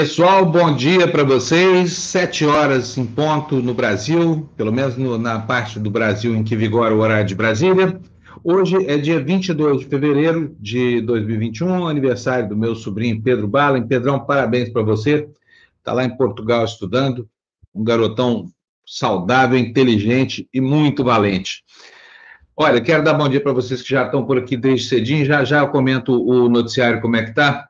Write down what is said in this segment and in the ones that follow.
Pessoal, bom dia para vocês. Sete horas em ponto no Brasil, pelo menos no, na parte do Brasil em que vigora o horário de Brasília. Hoje é dia 22 de fevereiro de 2021, aniversário do meu sobrinho Pedro Bala. Pedrão, parabéns para você. Está lá em Portugal estudando, um garotão saudável, inteligente e muito valente. Olha, quero dar bom dia para vocês que já estão por aqui desde cedinho. Já já eu comento o noticiário como é que está.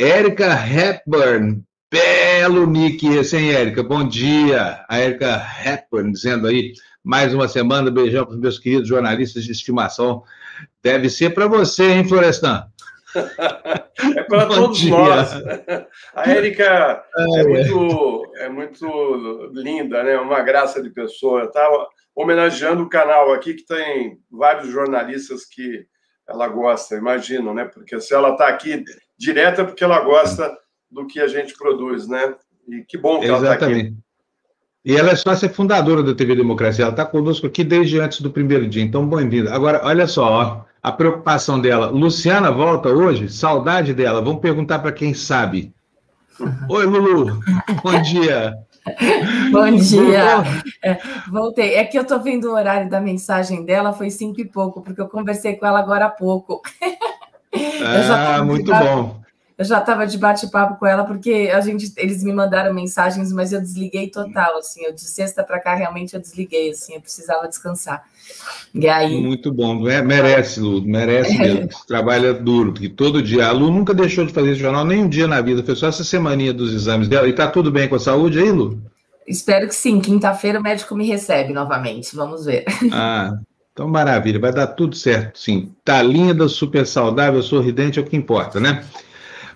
Érica Hepburn, belo nick esse, hein, Érica? Bom dia. A Érica Hepburn dizendo aí, mais uma semana, beijão para os meus queridos jornalistas de estimação. Deve ser para você, hein, Florestan? é para todos dia. nós. A Érica é, é, muito, é muito linda, né? Uma graça de pessoa. Estava homenageando o canal aqui, que tem vários jornalistas que ela gosta, imagino, né? Porque se ela está aqui direta porque ela gosta do que a gente produz, né? E que bom que Exatamente. ela está aqui. E ela é sócia fundadora da TV Democracia, ela está conosco aqui desde antes do primeiro dia, então bem-vinda. Agora, olha só, ó, a preocupação dela. Luciana volta hoje? Saudade dela. Vamos perguntar para quem sabe. Oi, Lulu. Bom dia. Bom dia. É, voltei. É que eu estou vendo o horário da mensagem dela, foi cinco e pouco, porque eu conversei com ela agora há pouco. Ah, muito bom. Eu já estava de bate-papo com ela, porque a gente, eles me mandaram mensagens, mas eu desliguei total, assim, eu de sexta para cá realmente eu desliguei, assim, eu precisava descansar. E aí... Muito bom, é, merece, Lu, merece mesmo, trabalha duro, porque todo dia, a Lu nunca deixou de fazer esse jornal, nem um dia na vida, foi só essa semaninha dos exames dela, e tá tudo bem com a saúde aí, Lu? Espero que sim, quinta-feira o médico me recebe novamente, vamos ver. Ah, então, maravilha, vai dar tudo certo, sim. Tá linda, super saudável, sorridente, é o que importa, né?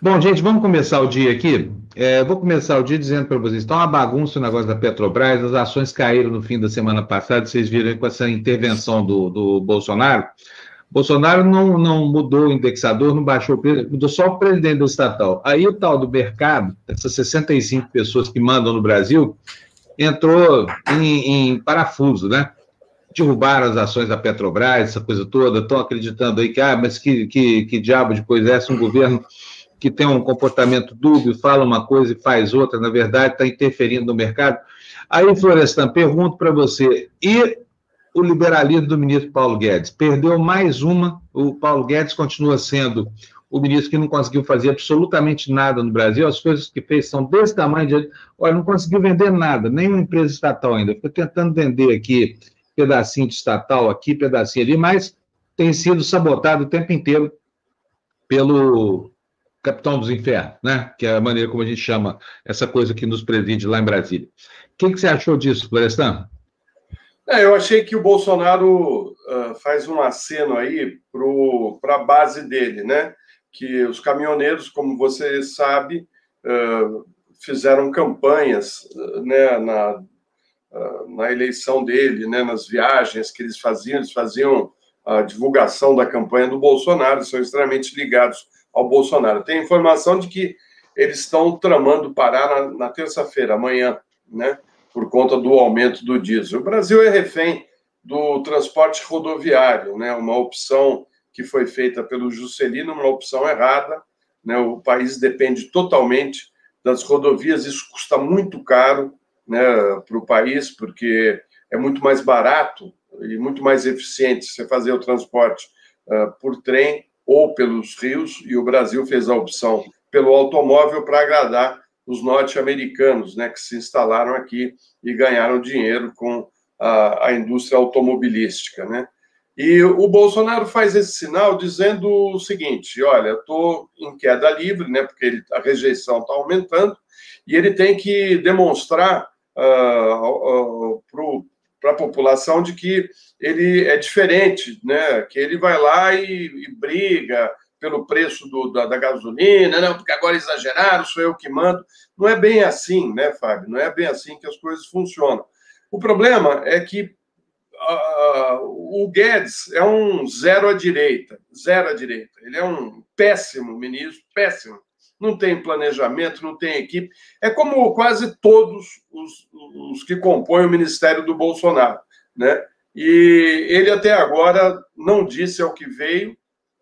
Bom, gente, vamos começar o dia aqui. É, vou começar o dia dizendo para vocês: está uma bagunça o negócio da Petrobras, as ações caíram no fim da semana passada, vocês viram com essa intervenção do, do Bolsonaro. Bolsonaro não, não mudou o indexador, não baixou o preço, mudou só o presidente do estatal. Aí o tal do mercado, essas 65 pessoas que mandam no Brasil, entrou em, em parafuso, né? Derrubaram as ações da Petrobras, essa coisa toda, estão acreditando aí que, ah, mas que, que, que diabo de coisa é essa? Um governo que tem um comportamento dúbio, fala uma coisa e faz outra, na verdade, está interferindo no mercado. Aí, Florestan, pergunto para você, e o liberalismo do ministro Paulo Guedes? Perdeu mais uma, o Paulo Guedes continua sendo o ministro que não conseguiu fazer absolutamente nada no Brasil, as coisas que fez são desse tamanho, de... olha, não conseguiu vender nada, nenhuma empresa estatal ainda, fica tentando vender aqui pedacinho de estatal aqui, pedacinho ali, mas tem sido sabotado o tempo inteiro pelo capitão dos infernos, né? Que é a maneira como a gente chama essa coisa que nos preside lá em Brasília. O que, que você achou disso, Florestan? É, eu achei que o Bolsonaro uh, faz um aceno aí para a base dele, né? Que os caminhoneiros, como você sabe, uh, fizeram campanhas uh, né, na na eleição dele, né, nas viagens que eles faziam, eles faziam a divulgação da campanha do Bolsonaro, são extremamente ligados ao Bolsonaro. Tem informação de que eles estão tramando parar na, na terça-feira, amanhã, né, por conta do aumento do diesel. O Brasil é refém do transporte rodoviário, né, uma opção que foi feita pelo Juscelino, uma opção errada. Né, o país depende totalmente das rodovias, isso custa muito caro né, para o país, porque é muito mais barato e muito mais eficiente você fazer o transporte uh, por trem ou pelos rios, e o Brasil fez a opção pelo automóvel para agradar os norte-americanos, né, que se instalaram aqui e ganharam dinheiro com a, a indústria automobilística, né? E o Bolsonaro faz esse sinal dizendo o seguinte: olha, estou em queda livre, né? Porque ele, a rejeição está aumentando e ele tem que demonstrar uh, uh, para a população de que ele é diferente, né? que ele vai lá e, e briga pelo preço do, da, da, gasolina, não, porque agora exageraram, sou eu que mando. Não é bem assim, né, Fábio? Não é bem assim que as coisas funcionam. O problema é que uh, o Guedes é um zero à direita, zero à direita. Ele é um péssimo ministro, péssimo não tem planejamento, não tem equipe. É como quase todos os, os que compõem o ministério do Bolsonaro. Né? E ele até agora não disse ao que veio.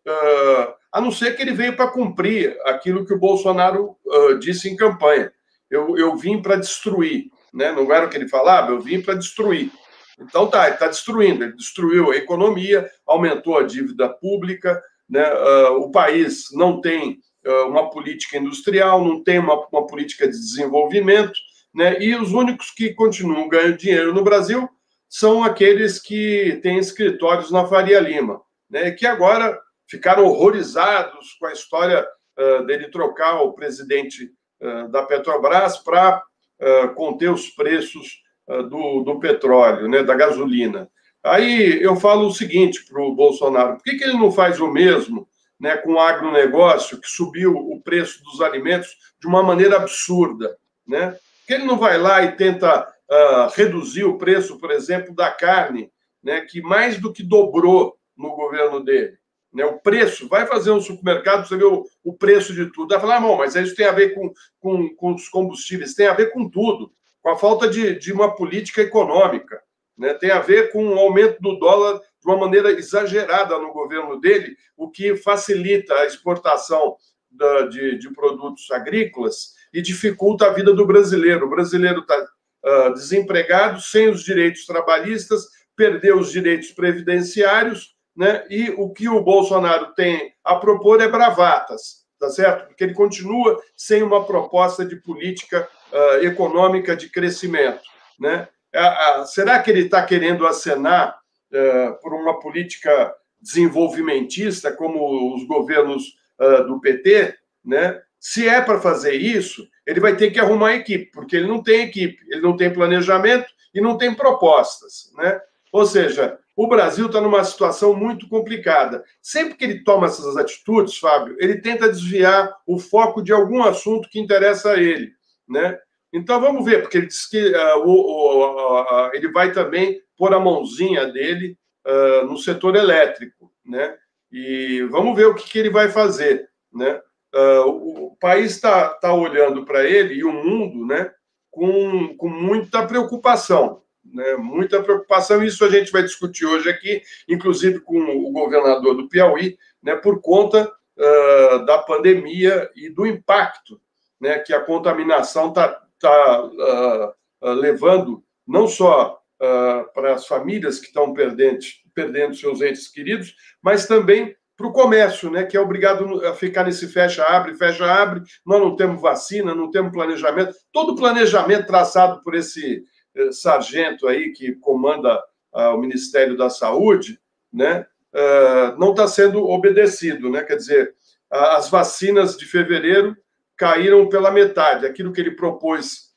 Uh, a não ser que ele veio para cumprir aquilo que o Bolsonaro uh, disse em campanha. Eu, eu vim para destruir, né? não era o que ele falava, eu vim para destruir. Então tá, ele está destruindo, ele destruiu a economia, aumentou a dívida pública, né? Uh, o país não tem uma política industrial, não tem uma, uma política de desenvolvimento, né? e os únicos que continuam ganhando dinheiro no Brasil são aqueles que têm escritórios na Faria Lima, né? que agora ficaram horrorizados com a história uh, dele trocar o presidente uh, da Petrobras para uh, conter os preços do, do, petróleo, né, da gasolina. Aí eu falo o seguinte para o Bolsonaro: por que, que ele não faz o mesmo né, com o agronegócio, que subiu o preço dos alimentos de uma maneira absurda? Né? Por que ele não vai lá e tenta reduzir o preço, por exemplo, da carne, né, que mais do que dobrou no governo dele? né, o preço, vai fazer um supermercado, você vê o, o preço de tudo. Vai falar, ah, mas isso tem a ver com, com, com os combustíveis, tem a ver com tudo, com a falta de, de uma política econômica, né, tem a ver com o aumento do dólar de uma maneira exagerada no governo dele, o que facilita a exportação da, de, de produtos agrícolas e dificulta a vida do brasileiro. O brasileiro está uh, ah, desempregado, sem os direitos trabalhistas, perdeu os direitos previdenciários né? E o que o Bolsonaro tem a propor é bravatas, tá certo? Porque ele continua sem uma proposta de política uh, econômica de crescimento, né? Uh, será que ele está querendo acenar por uma política desenvolvimentista, como os governos do PT, né? Se é para fazer isso, ele vai ter que arrumar a equipe, porque ele não tem equipe, ele não tem planejamento e não tem propostas, né? Ou seja, o Brasil está numa situação muito complicada. Sempre que ele toma essas atitudes, Fábio, ele tenta desviar o foco de algum assunto que interessa a ele, né? Então vamos ver, porque ele diz que uh, o, uh, ele vai também pôr a mãozinha dele uh, no setor elétrico, né? E vamos ver o que, que ele vai fazer, né? o país está tá olhando para ele e o mundo, né? Com, com muita preocupação né, muita preocupação. Isso a gente vai discutir hoje aqui, inclusive com o governador do Piauí, né, por conta uh, da pandemia e do impacto né, que a contaminação está tá, uh, uh, levando, não só para as famílias que estão perdendo, perdendo seus entes queridos, mas também para o comércio, né, que é obrigado a ficar nesse fecha-abre, fecha-abre. Nós não temos vacina, não temos planejamento. Todo o planejamento traçado por esse eh, sargento aí que comanda ah, o Ministério da Saúde, né, ah, não está sendo obedecido, né? Quer dizer, as vacinas de fevereiro caíram pela metade. Aquilo que ele propôs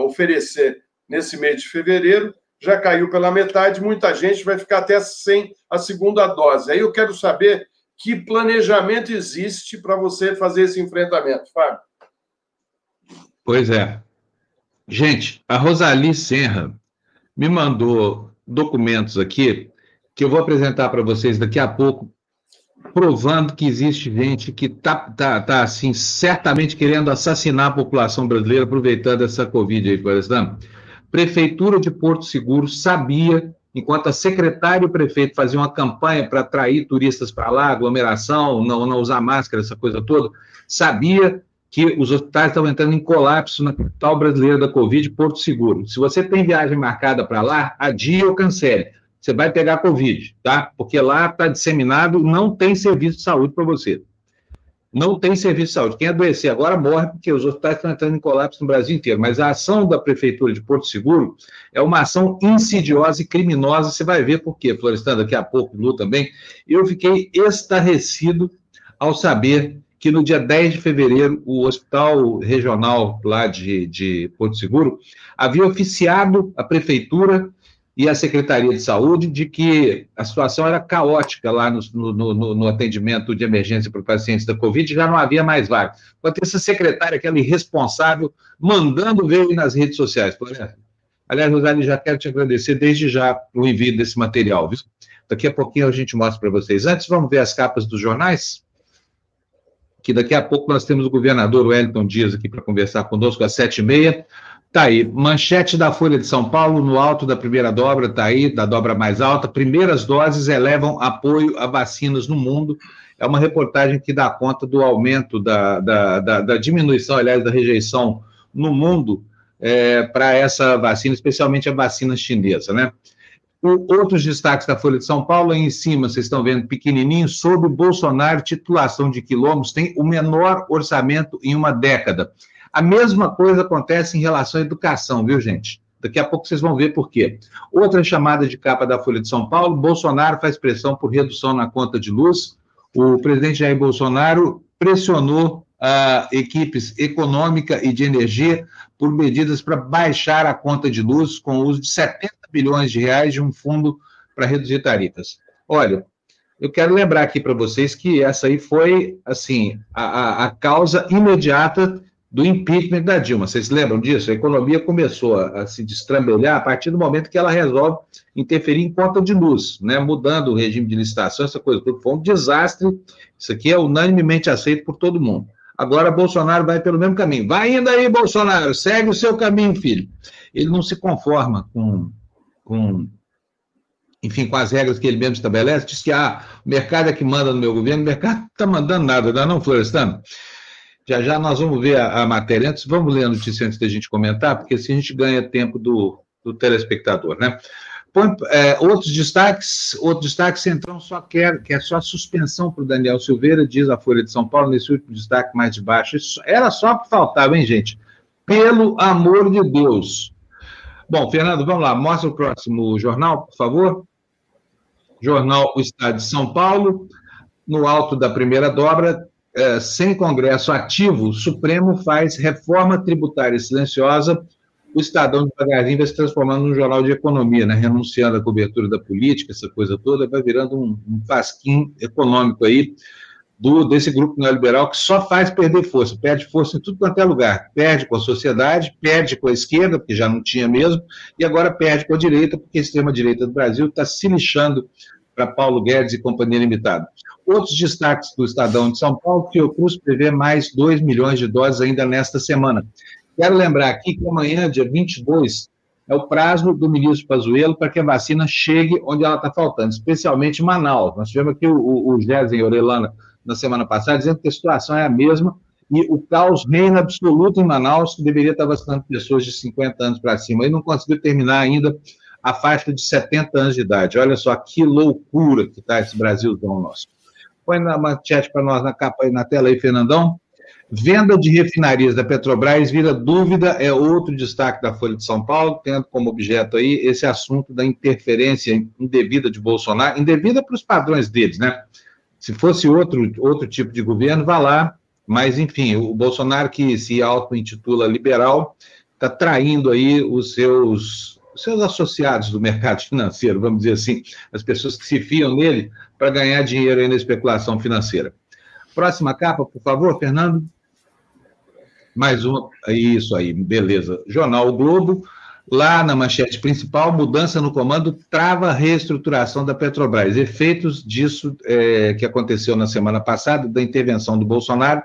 oferecer nesse mês de fevereiro já caiu pela metade. Muita gente vai ficar até sem a segunda dose. Aí eu quero saber que planejamento existe para você fazer esse enfrentamento, Fábio. Pois é. Gente, a Rosali Serra me mandou documentos aqui que eu vou apresentar para vocês daqui a pouco, provando que existe gente que está tá, tá, assim, certamente querendo assassinar a população brasileira, aproveitando essa Covid aí, por exemplo. Prefeitura de Porto Seguro sabia, enquanto a secretária e o prefeito faziam uma campanha para atrair turistas para lá, aglomeração, não, não usar máscara, essa coisa toda, sabia que os hospitais estão entrando em colapso na capital brasileira da Covid, Porto Seguro. Se você tem viagem marcada para lá, adie ou cancele. Você vai pegar Covid, tá? Porque lá está disseminado, não tem serviço de saúde para você. Não tem serviço de saúde. Quem adoecer agora morre porque os hospitais estão entrando em colapso no Brasil inteiro. Mas a ação da Prefeitura de Porto Seguro é uma ação insidiosa e criminosa. Você vai ver por quê, Florestan, daqui a pouco, Lu também. Eu fiquei estarrecido ao saber que no dia 10 de fevereiro, o Hospital Regional lá de, de Porto Seguro havia oficiado a Prefeitura e a Secretaria de Saúde de que a situação era caótica lá no, no, no, no atendimento de emergência para pacientes da Covid, já não havia mais vaga. Enquanto essa secretária, aquela irresponsável, mandando ver nas redes sociais. Aliás, Rosali, já quero te agradecer desde já o envio desse material. Viu? Daqui a pouquinho a gente mostra para vocês. Antes, vamos ver as capas dos jornais? que daqui a pouco nós temos o governador Wellington Dias aqui para conversar conosco às sete e meia. Tá aí, manchete da Folha de São Paulo, no alto da primeira dobra, tá aí, da dobra mais alta. Primeiras doses elevam apoio a vacinas no mundo. é uma reportagem que dá conta do aumento, da, da, da, da diminuição, aliás, da rejeição no mundo é, para essa vacina, especialmente a vacina chinesa, né? O, outros destaques da Folha de São Paulo, aí em cima, vocês estão vendo pequenininho, sobre Bolsonaro, titulação de quilômetros, tem o menor orçamento em uma década. A mesma coisa acontece em relação à educação, viu, gente? Daqui a pouco vocês vão ver por quê. Outra chamada de capa da Folha de São Paulo: Bolsonaro faz pressão por redução na conta de luz. O presidente Jair Bolsonaro pressionou uh, equipes econômica e de energia por medidas para baixar a conta de luz com o uso de 70 bilhões de reais de um fundo para reduzir tarifas. Olha, eu quero lembrar aqui para vocês que essa aí foi, assim, a, a, a causa imediata do impeachment da Dilma. Vocês lembram disso? A economia começou a, a, se destrambelhar a partir do momento que ela resolve interferir em conta de luz, né? mudando o regime de licitação, essa coisa tudo. Foi um desastre. Isso aqui é unanimemente aceito por todo mundo. Agora Bolsonaro vai pelo mesmo caminho. Vai indo aí, Bolsonaro, segue o seu caminho, filho. Ele não se conforma com, com enfim, com as regras que ele mesmo estabelece, diz que ah, o mercado é que manda no meu governo, o mercado não está mandando nada, não, é não? Já já nós vamos ver a, a, matéria antes, vamos ler a notícia antes da gente comentar, porque assim a gente ganha tempo do, do telespectador, né? Põe, é, outros destaques, outro destaque, Centrão só quer, quer só suspensão para o Daniel Silveira, diz a Folha de São Paulo, nesse último destaque mais de baixo. Isso era só que faltava, hein, gente? Pelo amor de Deus. Bom, Fernando, vamos lá, mostra o próximo jornal, por favor. Jornal O Estado de São Paulo, no alto da primeira dobra, é, sem Congresso ativo, o Supremo faz reforma tributária silenciosa, o Estadão devagarzinho vai se transformando num jornal de economia, né? renunciando à cobertura da política, essa coisa toda, vai virando um, um pasquim econômico aí do, desse grupo neoliberal que só faz perder força, perde força em tudo quanto é lugar, perde com a sociedade, perde com a esquerda, porque já não tinha mesmo, e agora perde com a direita, porque a extrema-direita do Brasil está se lixando para Paulo Guedes e Companhia Limitada. Outros destaques do Estadão de São Paulo, que o Cruz prevê mais 2 milhões de doses ainda nesta semana. Quero lembrar aqui que amanhã, dia 22, é o prazo do ministro Pazuello para que a vacina chegue onde ela está faltando, especialmente em Manaus. Nós tivemos aqui o, o, o Gésen Orelana na semana passada dizendo que a situação é a mesma e o caos reina absoluto em Manaus, que deveria estar vacinando pessoas de 50 anos para cima, e não conseguiu terminar ainda a faixa de 70 anos de idade. Olha só que loucura que está esse Brasilzão nosso. Põe na manchete para nós na capa aí na tela aí, Fernandão. Venda de refinarias da Petrobras vira dúvida, é outro destaque da Folha de São Paulo, tendo como objeto aí esse assunto da interferência indevida de Bolsonaro, indevida para os padrões deles, né? Se fosse outro, outro tipo de governo, vá lá, mas enfim, o Bolsonaro que se auto-intitula liberal, está traindo aí os seus, os seus associados do mercado financeiro, vamos dizer assim, as pessoas que se fiam nele para ganhar dinheiro aí na especulação financeira. Próxima capa, por favor, Fernando. Mais uma. Isso aí, beleza. Jornal o Globo. Lá na manchete principal, mudança no comando trava a reestruturação da Petrobras. Efeitos disso é, que aconteceu na semana passada, da intervenção do Bolsonaro,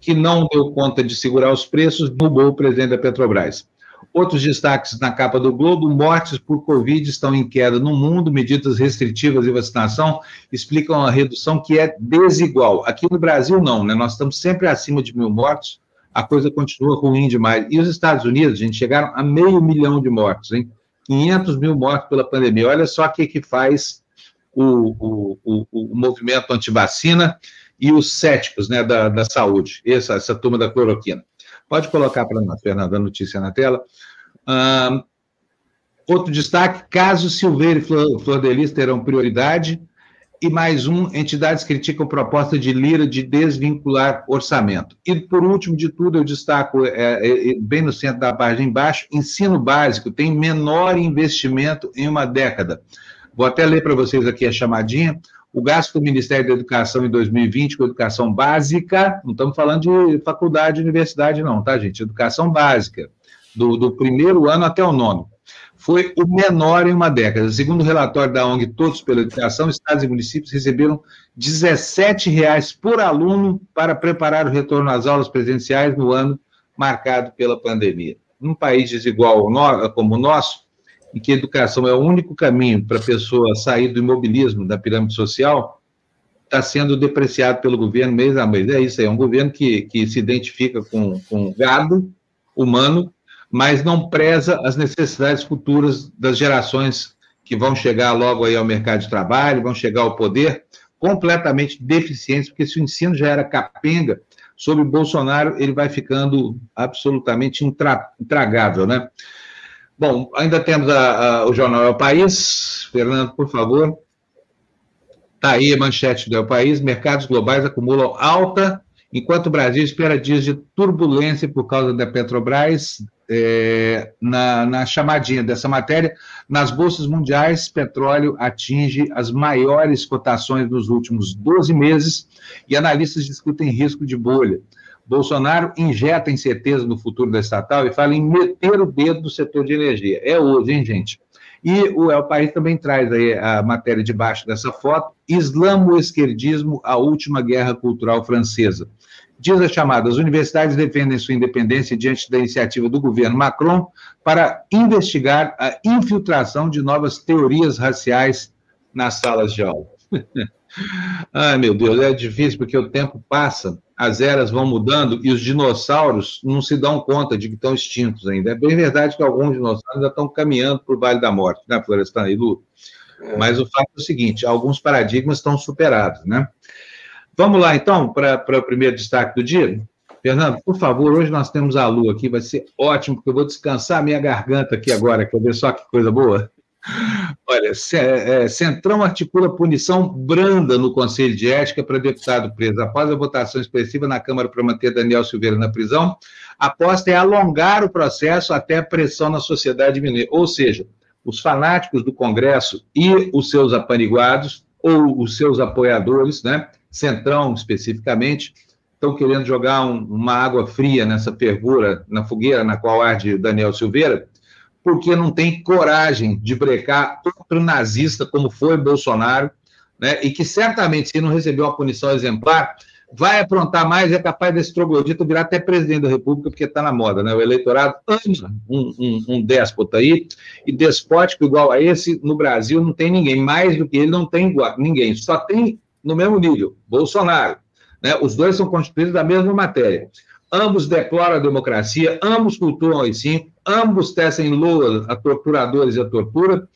que não deu conta de segurar os preços, derrubou o presidente da Petrobras. Outros destaques na capa do Globo: mortes por Covid estão em queda no mundo, medidas restritivas e vacinação explicam a redução que é desigual. Aqui no Brasil, não, né? Nós estamos sempre acima de mil mortos, a coisa continua ruim demais. E os Estados Unidos, gente, chegaram a meio milhão de mortos, hein? 500 mil mortos pela pandemia. Olha só o que, que faz o, o, o, o movimento antivacina e os céticos né, da, da saúde, essa, essa turma da cloroquina. Pode colocar para nós, Fernanda, a notícia na tela. outro destaque: caso Silveira e Flor, Flor Delis terão prioridade. E mais um, entidades criticam proposta de Lira de desvincular orçamento. E, por último de tudo, eu destaco, é, é, é bem no centro da página embaixo, ensino básico tem menor investimento em uma década. Vou até ler para vocês aqui a chamadinha. O gasto do Ministério da Educação em 2020 com educação básica, não estamos falando de faculdade, universidade, não, tá, gente? Educação básica, do, do primeiro ano até o nono, foi o menor em uma década. Segundo o relatório da ONG Todos pela Educação, estados e municípios receberam R$ 17,00 por aluno para preparar o retorno às aulas presenciais no ano marcado pela pandemia. Num país desigual como o nosso, em que educação é o único caminho para a pessoa sair do imobilismo da pirâmide social, está sendo depreciado pelo governo mês a mês. É isso aí, é um governo que, que se identifica com, com gado humano, mas não preza as necessidades futuras das gerações que vão chegar logo aí ao mercado de trabalho, vão chegar ao poder, completamente deficientes, porque se o ensino já era capenga, sobre Bolsonaro ele vai ficando absolutamente intra, intragável, né? Bom, ainda temos a, a, o jornal É o País. Fernando, por favor. Está aí a manchete do o País. Mercados globais acumulam alta, enquanto o Brasil espera dias de turbulência por causa da Petrobras. É, na, na chamadinha dessa matéria, nas bolsas mundiais, petróleo atinge as maiores cotações nos últimos 12 meses e analistas discutem risco de bolha. Bolsonaro injeta incerteza no futuro da estatal e fala em meter o dedo no setor de energia. É hoje, hein, gente? E o El País também traz aí a matéria debaixo dessa foto: Islamo-esquerdismo, a última guerra cultural francesa. Diz a chamada: as universidades defendem sua independência diante da iniciativa do governo Macron para investigar a infiltração de novas teorias raciais nas salas de aula. Ai, meu Deus, é difícil porque o tempo passa as eras vão mudando e os dinossauros não se dão conta de que estão extintos ainda. É bem verdade que alguns dinossauros ainda estão caminhando para o Vale da Morte, né, Florestan e Lu? É. Mas o fato é o seguinte: alguns paradigmas estão superados, né? Vamos lá, então, para o primeiro destaque do dia. Fernando, por favor, hoje nós temos a Lu aqui, vai ser ótimo, porque eu vou descansar a minha garganta aqui agora, quer ver só que coisa boa? Olha, é, Centrão articula punição branda no Conselho de Ética para deputado preso. Após a votação expressiva na Câmara para manter Daniel Silveira na prisão, aposta é alongar o processo até a pressão na sociedade diminuir. Ou seja, os fanáticos do Congresso e os seus apaniguados, ou os seus apoiadores, né, Centrão especificamente, estão querendo jogar um, uma água fria nessa fervura, na fogueira na qual arde Daniel Silveira, porque não tem coragem de brecar outro nazista como foi Bolsonaro, né? e que certamente, se não receber uma punição exemplar, vai aprontar mais e é capaz desse troglodito virar até presidente da República, porque está na moda, né? O eleitorado ama um, um, um, déspota aí, e despótico igual a esse, no Brasil não tem ninguém, mais do que ele não tem igual, ninguém, só tem no mesmo nível, Bolsonaro. Né? Os dois são constituídos da mesma matéria. Ambos declaram a democracia, ambos cultuam os cinco, ambos tecem loas a torturadores e a tortura,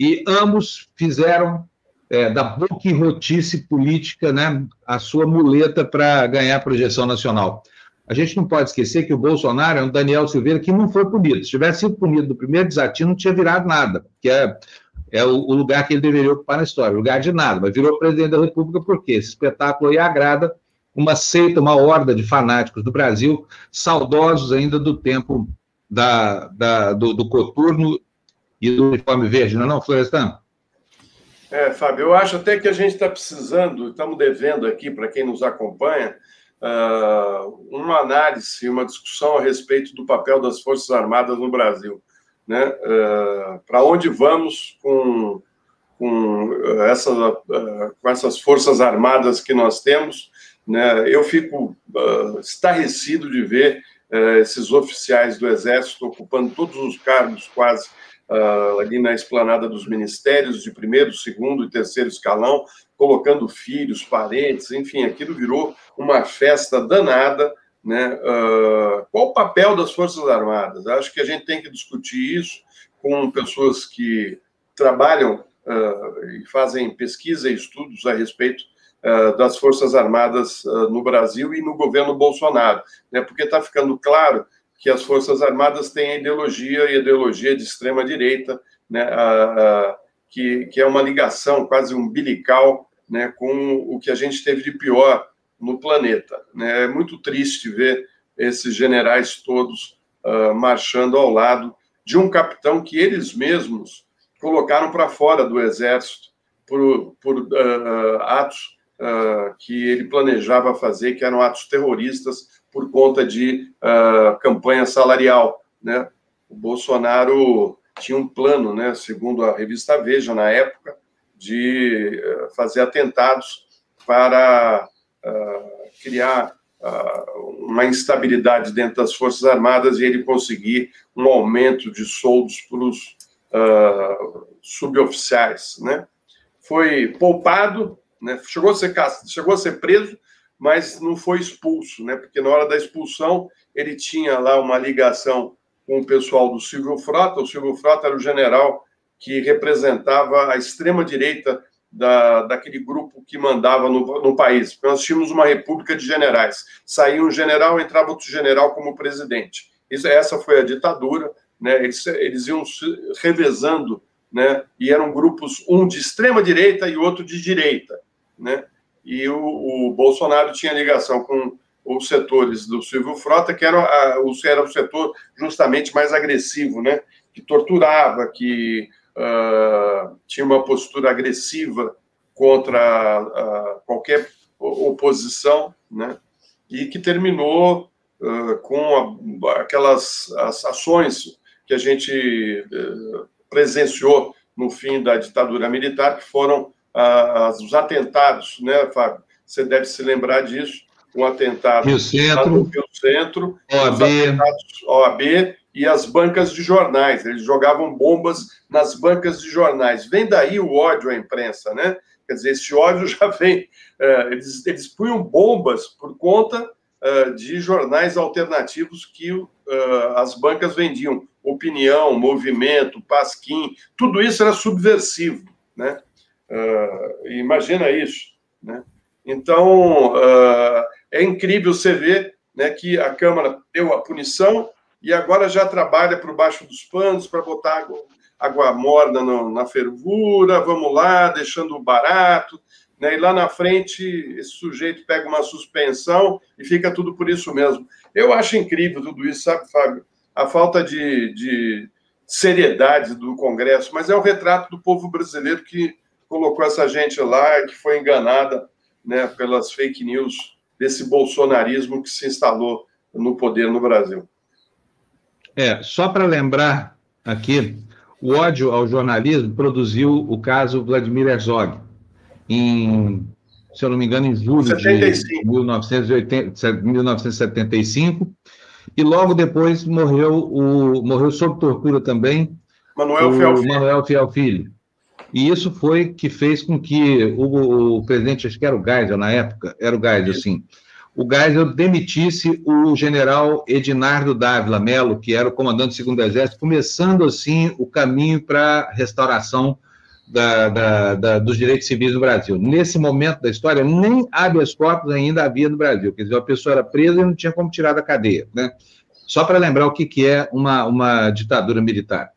e ambos fizeram é, da boquirrotice política né, a sua muleta para ganhar projeção nacional. A gente não pode esquecer que o Bolsonaro é um Daniel Silveira que não foi punido. Se tivesse sido punido no primeiro desatino, não tinha virado nada, que é, é o, o, lugar que ele deveria ocupar na história, lugar de nada, mas virou presidente da República porque esse espetáculo aí agrada uma seita, uma horda de fanáticos do Brasil, saudosos ainda do tempo da, da, do, do coturno e do uniforme verde, não é não, Florestan? É, Fábio, eu acho até que a gente está precisando, estamos devendo aqui, para quem nos acompanha, uh, uma análise, uma discussão a respeito do papel das Forças Armadas no Brasil. Né? Uh, para onde vamos com, com, essa, uh, com essas Forças Armadas que nós temos? Né? Eu fico estarrecido de ver esses oficiais do Exército ocupando todos os cargos quase uh, ali na esplanada dos ministérios de primeiro, segundo e terceiro escalão, colocando filhos, parentes, enfim, aquilo virou uma festa danada. Né? Uh, qual o papel das Forças Armadas? Acho que a gente tem que discutir isso com pessoas que trabalham uh, e fazem pesquisa e estudos a respeito das Forças Armadas eh, no Brasil e no governo Bolsonaro, né? porque está ficando claro que as Forças Armadas têm ideologia e ideologia de extrema direita, né? que, que é uma ligação quase umbilical né? com o que a gente teve de pior no planeta. Né? É muito triste ver esses generais todos uh, marchando ao lado de um capitão que eles mesmos colocaram para fora do exército por, por uh, atos uh, que ele planejava fazer, que eram atos terroristas por conta de uh, campanha salarial. Né? O Bolsonaro tinha um plano, né, segundo a revista Veja, na época, de uh, fazer atentados para criar uma instabilidade dentro das Forças Armadas e ele conseguir um aumento de soldos para os suboficiais. Né? Foi poupado, né? Chegou a ser chegou a ser preso, mas não foi expulso, né? Porque na hora da expulsão ele tinha lá uma ligação com o pessoal do Silvio Frota. O Silvio Frota era o general que representava a extrema direita da, daquele grupo que mandava no, no país. Nós tínhamos uma república de generais. Saía um general, entrava outro general como presidente. Isso, essa foi a ditadura. Né? Eles, eles iam revezando, né? e eram grupos, um de extrema direita e outro de direita. Né? E o, o Bolsonaro tinha ligação com os setores do Silvio Frota, que era, a, o, era o setor justamente mais agressivo, né? que torturava, que uh, tinha uma postura agressiva contra uh, qualquer oposição, né? e que terminou uh, com a, aquelas as ações que a gente eh, presenciou no fim da ditadura militar, que foram os atentados, né, Fábio? Você deve se lembrar disso, o atentado Rio Centro, no Rio Centro OAB. OAB e as bancas de jornais. Eles jogavam bombas nas bancas de jornais. Vem daí o ódio à imprensa, né? Quer dizer, esse ódio já vem. Uh, eles, eles punham bombas por conta uh, de jornais alternativos que uh, as bancas vendiam. Opinião, movimento, pasquim, tudo isso era subversivo, né? Imagina isso, né? Então, é incrível você ver né, que a Câmara deu a punição e agora já trabalha por baixo dos panos para botar água, água morna no, na fervura, vamos lá, deixando barato, né? e lá na frente esse sujeito pega uma suspensão e fica tudo por isso mesmo. Eu acho incrível tudo isso, sabe, Fábio? A falta de, de seriedade do Congresso, mas é o retrato do povo brasileiro que colocou essa gente lá, que foi enganada né, pelas fake news desse bolsonarismo que se instalou no poder no Brasil. É, só para lembrar aqui, o ódio ao jornalismo produziu o caso Vladimir Herzog, em, se eu não me engano, em julho 75. de 1980, 1975, e logo depois morreu o morreu sob tortura também Manuel Fiel Filho. Manuel Fiel Filho. E isso foi que fez com que o, o presidente, acho que era o Geisel na época, era o Geisel, sim, o Geisel demitisse o general Edinardo Dávila Melo, que era o comandante do segundo exército, começando assim o caminho para a restauração da, da, da, dos direitos civis no Brasil. Nesse momento da história, nem habeas corpus ainda havia no Brasil, quer dizer, a pessoa era presa e não tinha como tirar da cadeia, né? Só para lembrar o que, que é uma, uma ditadura militar.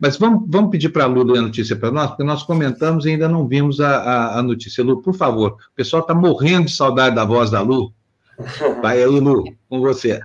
Mas vamos, vamos pedir para a Lu ler a notícia para nós, porque nós comentamos e ainda não vimos a, a, a notícia. Lu, por favor, o pessoal está morrendo de saudade da voz da Lu. Vai, Lulu, com você.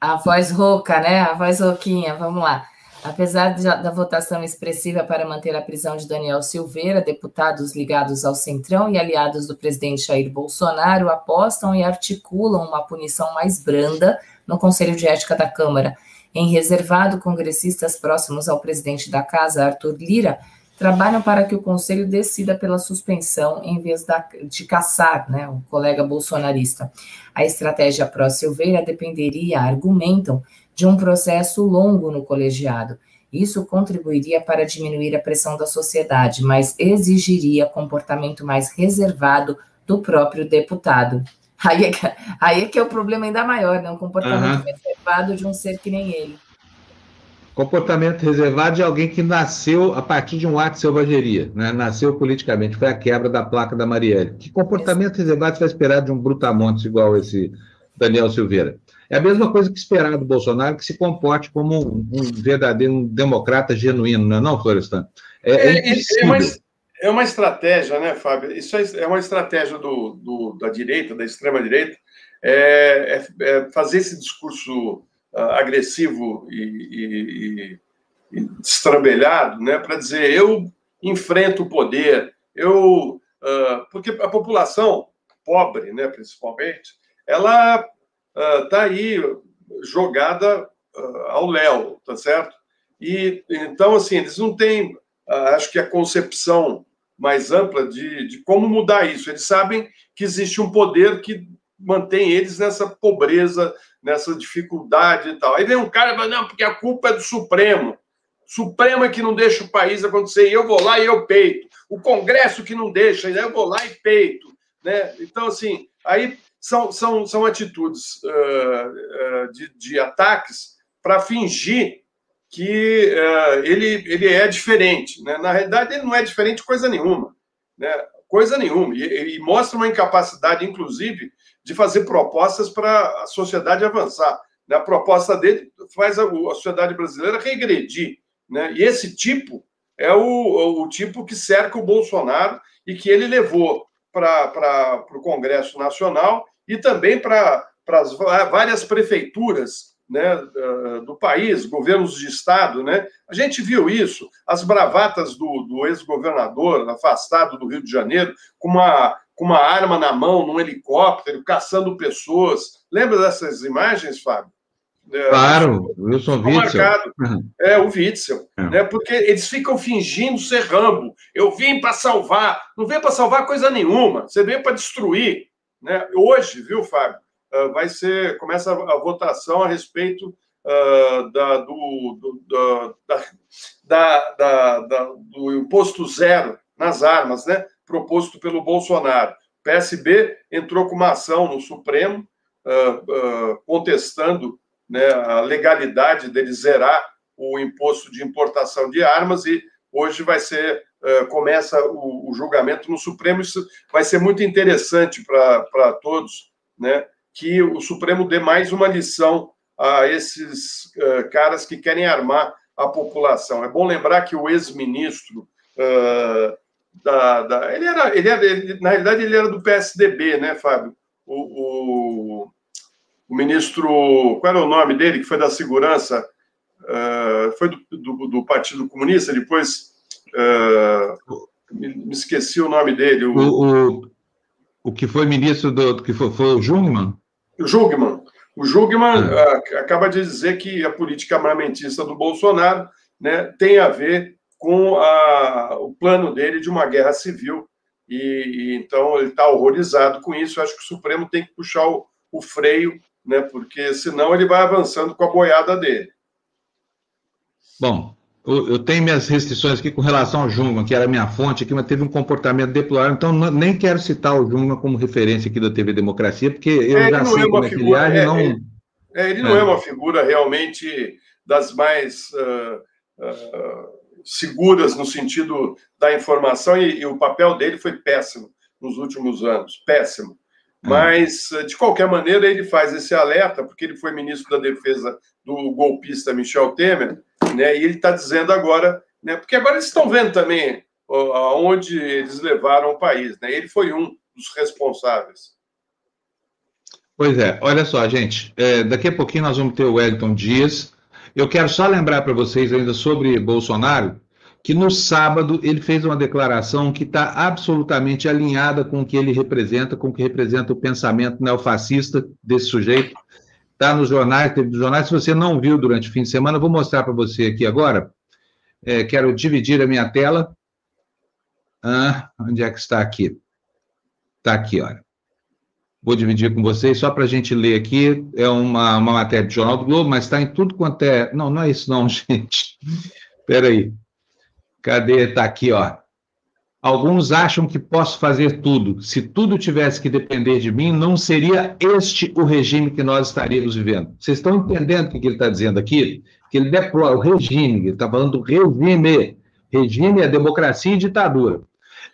A voz rouca, né? A voz rouquinha, vamos lá. Apesar de, da votação expressiva para manter a prisão de Daniel Silveira, deputados ligados ao Centrão e aliados do presidente Jair Bolsonaro apostam e articulam uma punição mais branda no Conselho de Ética da Câmara. Em reservado, congressistas próximos ao presidente da casa, Arthur Lira, trabalham para que o Conselho decida pela suspensão em vez da, de caçar né, o colega bolsonarista. A estratégia pró-Silveira dependeria, argumentam, de um processo longo no colegiado. Isso contribuiria para diminuir a pressão da sociedade, mas exigiria comportamento mais reservado do próprio deputado. Aí é que, aí é, que é o problema ainda maior, né? Um comportamento uhum. reservado de um ser que nem ele. Comportamento reservado de alguém que nasceu a partir de um ato de selvageria, né? nasceu politicamente, foi a quebra da placa da Marielle. Que comportamento Isso. reservado você vai esperar de um brutamontes igual esse Daniel Silveira? É a mesma coisa que esperar do Bolsonaro, que se comporte como um, um verdadeiro um democrata genuíno, não é não, Florestan? É, é, é, é, uma, é, uma, estratégia, né, Fábio? Isso é, é uma estratégia do, do da direita, da extrema-direita, é, é fazer esse discurso uh, agressivo e, e, e, destrambelhado, né, para dizer eu enfrento o poder, eu uh, porque a população pobre, né, principalmente, ela está uh, aí jogada ao léu, tá certo? E então assim eles não têm, acho que a concepção mais ampla de, de como mudar isso. Eles sabem que existe um poder que mantém eles nessa pobreza, nessa dificuldade e tal. Aí vem um cara e fala, não, porque a culpa é do Supremo. Supremo é que não deixa o país acontecer, e eu vou lá e eu peito. O Congresso que não deixa, e eu vou lá e peito. Né? Então, assim, aí são, são, são atitudes uh, uh, de, de ataques para fingir que uh, ele, ele é diferente. Né? Na realidade, ele não é diferente coisa nenhuma. Né? Coisa nenhuma. E, e mostra uma incapacidade, inclusive, de fazer propostas para a sociedade avançar. Né? A proposta dele faz a, a sociedade brasileira regredir. Né? E esse tipo é o, o tipo que cerca o Bolsonaro e que ele levou para o Congresso Nacional e também para as várias prefeituras né, do país, governos de Estado. Né? A gente viu isso, as bravatas do, do ex-governador afastado do Rio de Janeiro, com uma, com uma arma na mão, num helicóptero, caçando pessoas. Lembra dessas imagens, Fábio? É, claro, Wilson Witzel. É, o Witzel. É. Né? Porque eles ficam fingindo ser Rambo. Eu vim para salvar. Não veio para salvar coisa nenhuma. Você veio para destruir. Né? Hoje, viu, Fábio? Uh, vai ser. Começa a, votação a respeito uh, da, do, da, da, do imposto zero nas armas, né? Proposto pelo Bolsonaro. O PSB entrou com uma ação no Supremo uh, contestando né, a legalidade dele zerar o imposto de importação de armas e hoje vai ser uh, começa o, o, julgamento no Supremo. Isso vai ser muito interessante para todos, né, que o Supremo dê mais uma lição a esses uh, caras que querem armar a população. É bom lembrar que o ex-ministro uh, da, da, ele era, ele era ele, na realidade ele era do PSDB, né, Fábio? O, o o ministro, qual era o nome dele, que foi da segurança, uh, foi do, do, do, Partido Comunista, depois me, me, esqueci o nome dele. O, o, o que foi ministro do, que foi, foi o Jungmann? O Jungmann. O Jungmann uh, acaba de dizer que a política armamentista do Bolsonaro né, tem a ver com a, o plano dele de uma guerra civil. E, e então ele está horrorizado com isso. Eu acho que o Supremo tem que puxar o, o freio né? Porque senão ele vai avançando com a boiada dele. Bom, eu tenho minhas restrições aqui com relação ao Jungmann, que era minha fonte aqui, mas teve um comportamento deplorável, então nem quero citar o Jungmann como referência aqui da TV Democracia, porque eu é, já sei é como é que ele é, não... É, é, ele não é. uma figura realmente das mais uh, uh, seguras no sentido da informação, e, e o papel dele foi péssimo nos últimos anos, péssimo. É. Mas, de qualquer maneira, ele faz esse alerta, porque ele foi ministro da Defesa do golpista Michel Temer, né? E ele está dizendo agora, né? Porque agora eles estão vendo também aonde eles levaram o país, né? Ele foi um dos responsáveis. Pois é, olha só, gente. É, daqui a pouquinho nós vamos ter o Wellington Dias. Eu quero só lembrar para vocês ainda sobre Bolsonaro que no sábado ele fez uma declaração que está absolutamente alinhada com o que ele representa, com o que representa o pensamento neofascista desse sujeito. Está nos jornais, teve nos jornais. Se você não viu durante o fim de semana, vou mostrar para você aqui agora. É, quero dividir a minha tela. Ah, onde é que está aqui? Está aqui, olha. Vou dividir com vocês só para a gente ler aqui. É uma, uma matéria do Jornal do Globo, mas está em tudo quanto é. Não, não é isso, não, gente. Espera aí. Cadê? Está aqui, ó. Alguns acham que posso fazer tudo. Se tudo tivesse que depender de mim, não seria este o regime que nós estaríamos vivendo. Vocês estão entendendo o que ele está dizendo aqui? Que ele deplora o regime, ele está falando do regime. Regime é democracia e ditadura.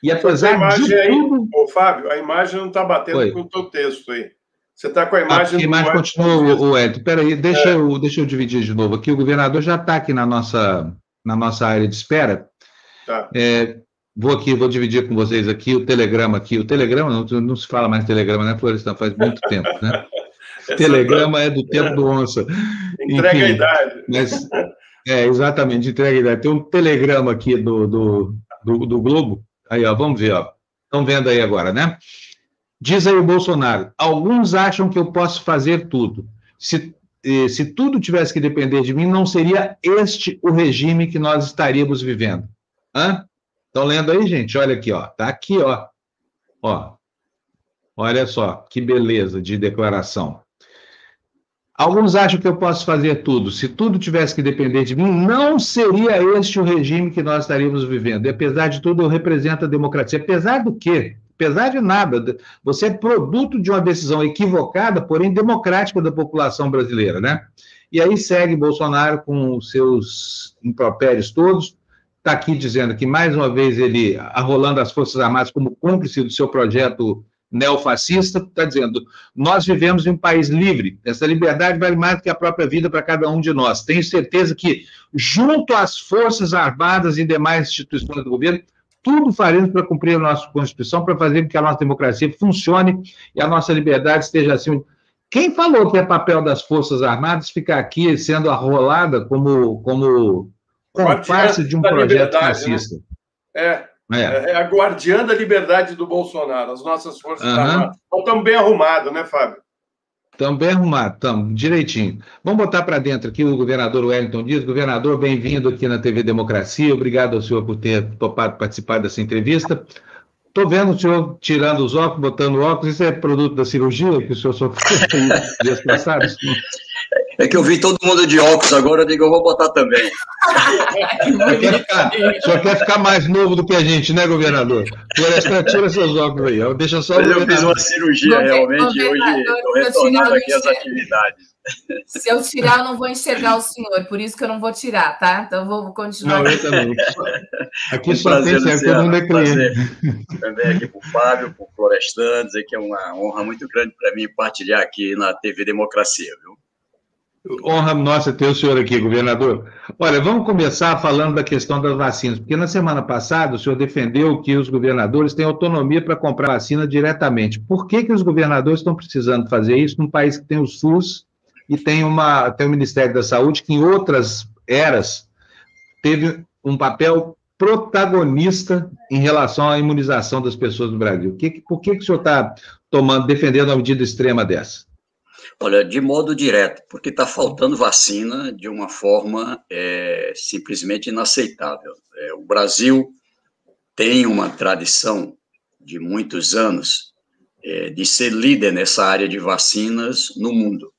E apesar de aí, tudo... Ô, Fábio, a imagem não está batendo Oi. com o teu texto aí. Você está com a imagem... A imagem continua, o Ed. Espera aí, deixa, é. eu, deixa eu dividir de novo aqui. O governador já está aqui na nossa, na nossa área de espera. Tá. É, vou aqui, vou dividir com vocês aqui o telegrama aqui. O telegrama, não, não se fala mais telegrama, né, Florestan? Faz muito tempo, né? telegrama é do tempo do onça. Entrega Enfim, a idade. Mas, é, exatamente, entrega a idade. Tem um telegrama aqui do, do, do, do Globo. Aí, ó, vamos ver, ó. Estão vendo aí agora, né? Diz aí o Bolsonaro: alguns acham que eu posso fazer tudo. Se, se tudo tivesse que depender de mim, não seria este o regime que nós estaríamos vivendo. Hã? Estão lendo aí, gente? Olha aqui, ó. Tá aqui, ó. Ó. Olha só, que beleza de declaração. Alguns acham que eu posso fazer tudo. Se tudo tivesse que depender de mim, não seria este o regime que nós estaríamos vivendo. E, apesar de tudo, eu represento a democracia. Apesar do quê? Apesar de nada. Você é produto de uma decisão equivocada, porém democrática da população brasileira, né? E aí segue Bolsonaro com os seus impropérios todos. Está aqui dizendo que, mais uma vez, ele arrolando as Forças Armadas como cúmplice do seu projeto neofascista, está dizendo: nós vivemos em um país livre, essa liberdade vale mais do que a própria vida para cada um de nós. Tenho certeza que, junto às Forças Armadas e demais instituições do governo, tudo faremos para cumprir a nossa Constituição, para fazer com que a nossa democracia funcione e a nossa liberdade esteja acima. Quem falou que é papel das Forças Armadas ficar aqui sendo arrolada como, como comparsa de um projeto né? fascista? Né? É, é. é. a guardiã da liberdade do Bolsonaro, as nossas forças uhum. armadas. Estamos bem arrumados, né, Fábio? Estamos bem arrumados, estamos, direitinho. Vamos botar para dentro aqui o governador Wellington Dias. Governador, bem-vindo aqui na TV Democracia. Obrigado ao senhor por ter topado participar dessa entrevista. Estou vendo o senhor tirando os óculos, botando óculos. Isso é produto da cirurgia que o senhor sofreu dias passados? É que eu vi todo mundo de óculos agora, eu digo, eu vou botar também. quer ficar, só quer ficar mais novo do que a gente, né, governador? Floresta, tira seus óculos aí. Deixa só Mas eu fiz uma cirurgia, realmente, hoje estou retornando aqui às atividades. Se eu tirar, eu não vou enxergar o senhor, por isso que eu não vou tirar, tá? Então eu vou continuar. Não, eu também. Aqui um só prazer, tem certo, todo mundo é cliente. Também aqui para o Fábio, para o Florestan, dizer que é uma honra muito grande para mim partilhar aqui na TV Democracia, viu? Honra nossa ter o senhor aqui, governador. Olha, vamos começar falando da questão das vacinas, porque na semana passada o senhor defendeu que os governadores têm autonomia para comprar vacina diretamente. Por que, que os governadores estão precisando fazer isso num país que tem o SUS e tem, uma, tem o Ministério da Saúde, que em outras eras teve um papel protagonista em relação à imunização das pessoas do Brasil? Que, por que, que o senhor está defendendo uma medida extrema dessa? Olha, de modo direto, porque está faltando vacina de uma forma é, simplesmente inaceitável. É, o Brasil tem uma tradição de muitos anos é, de ser líder nessa área de vacinas no mundo.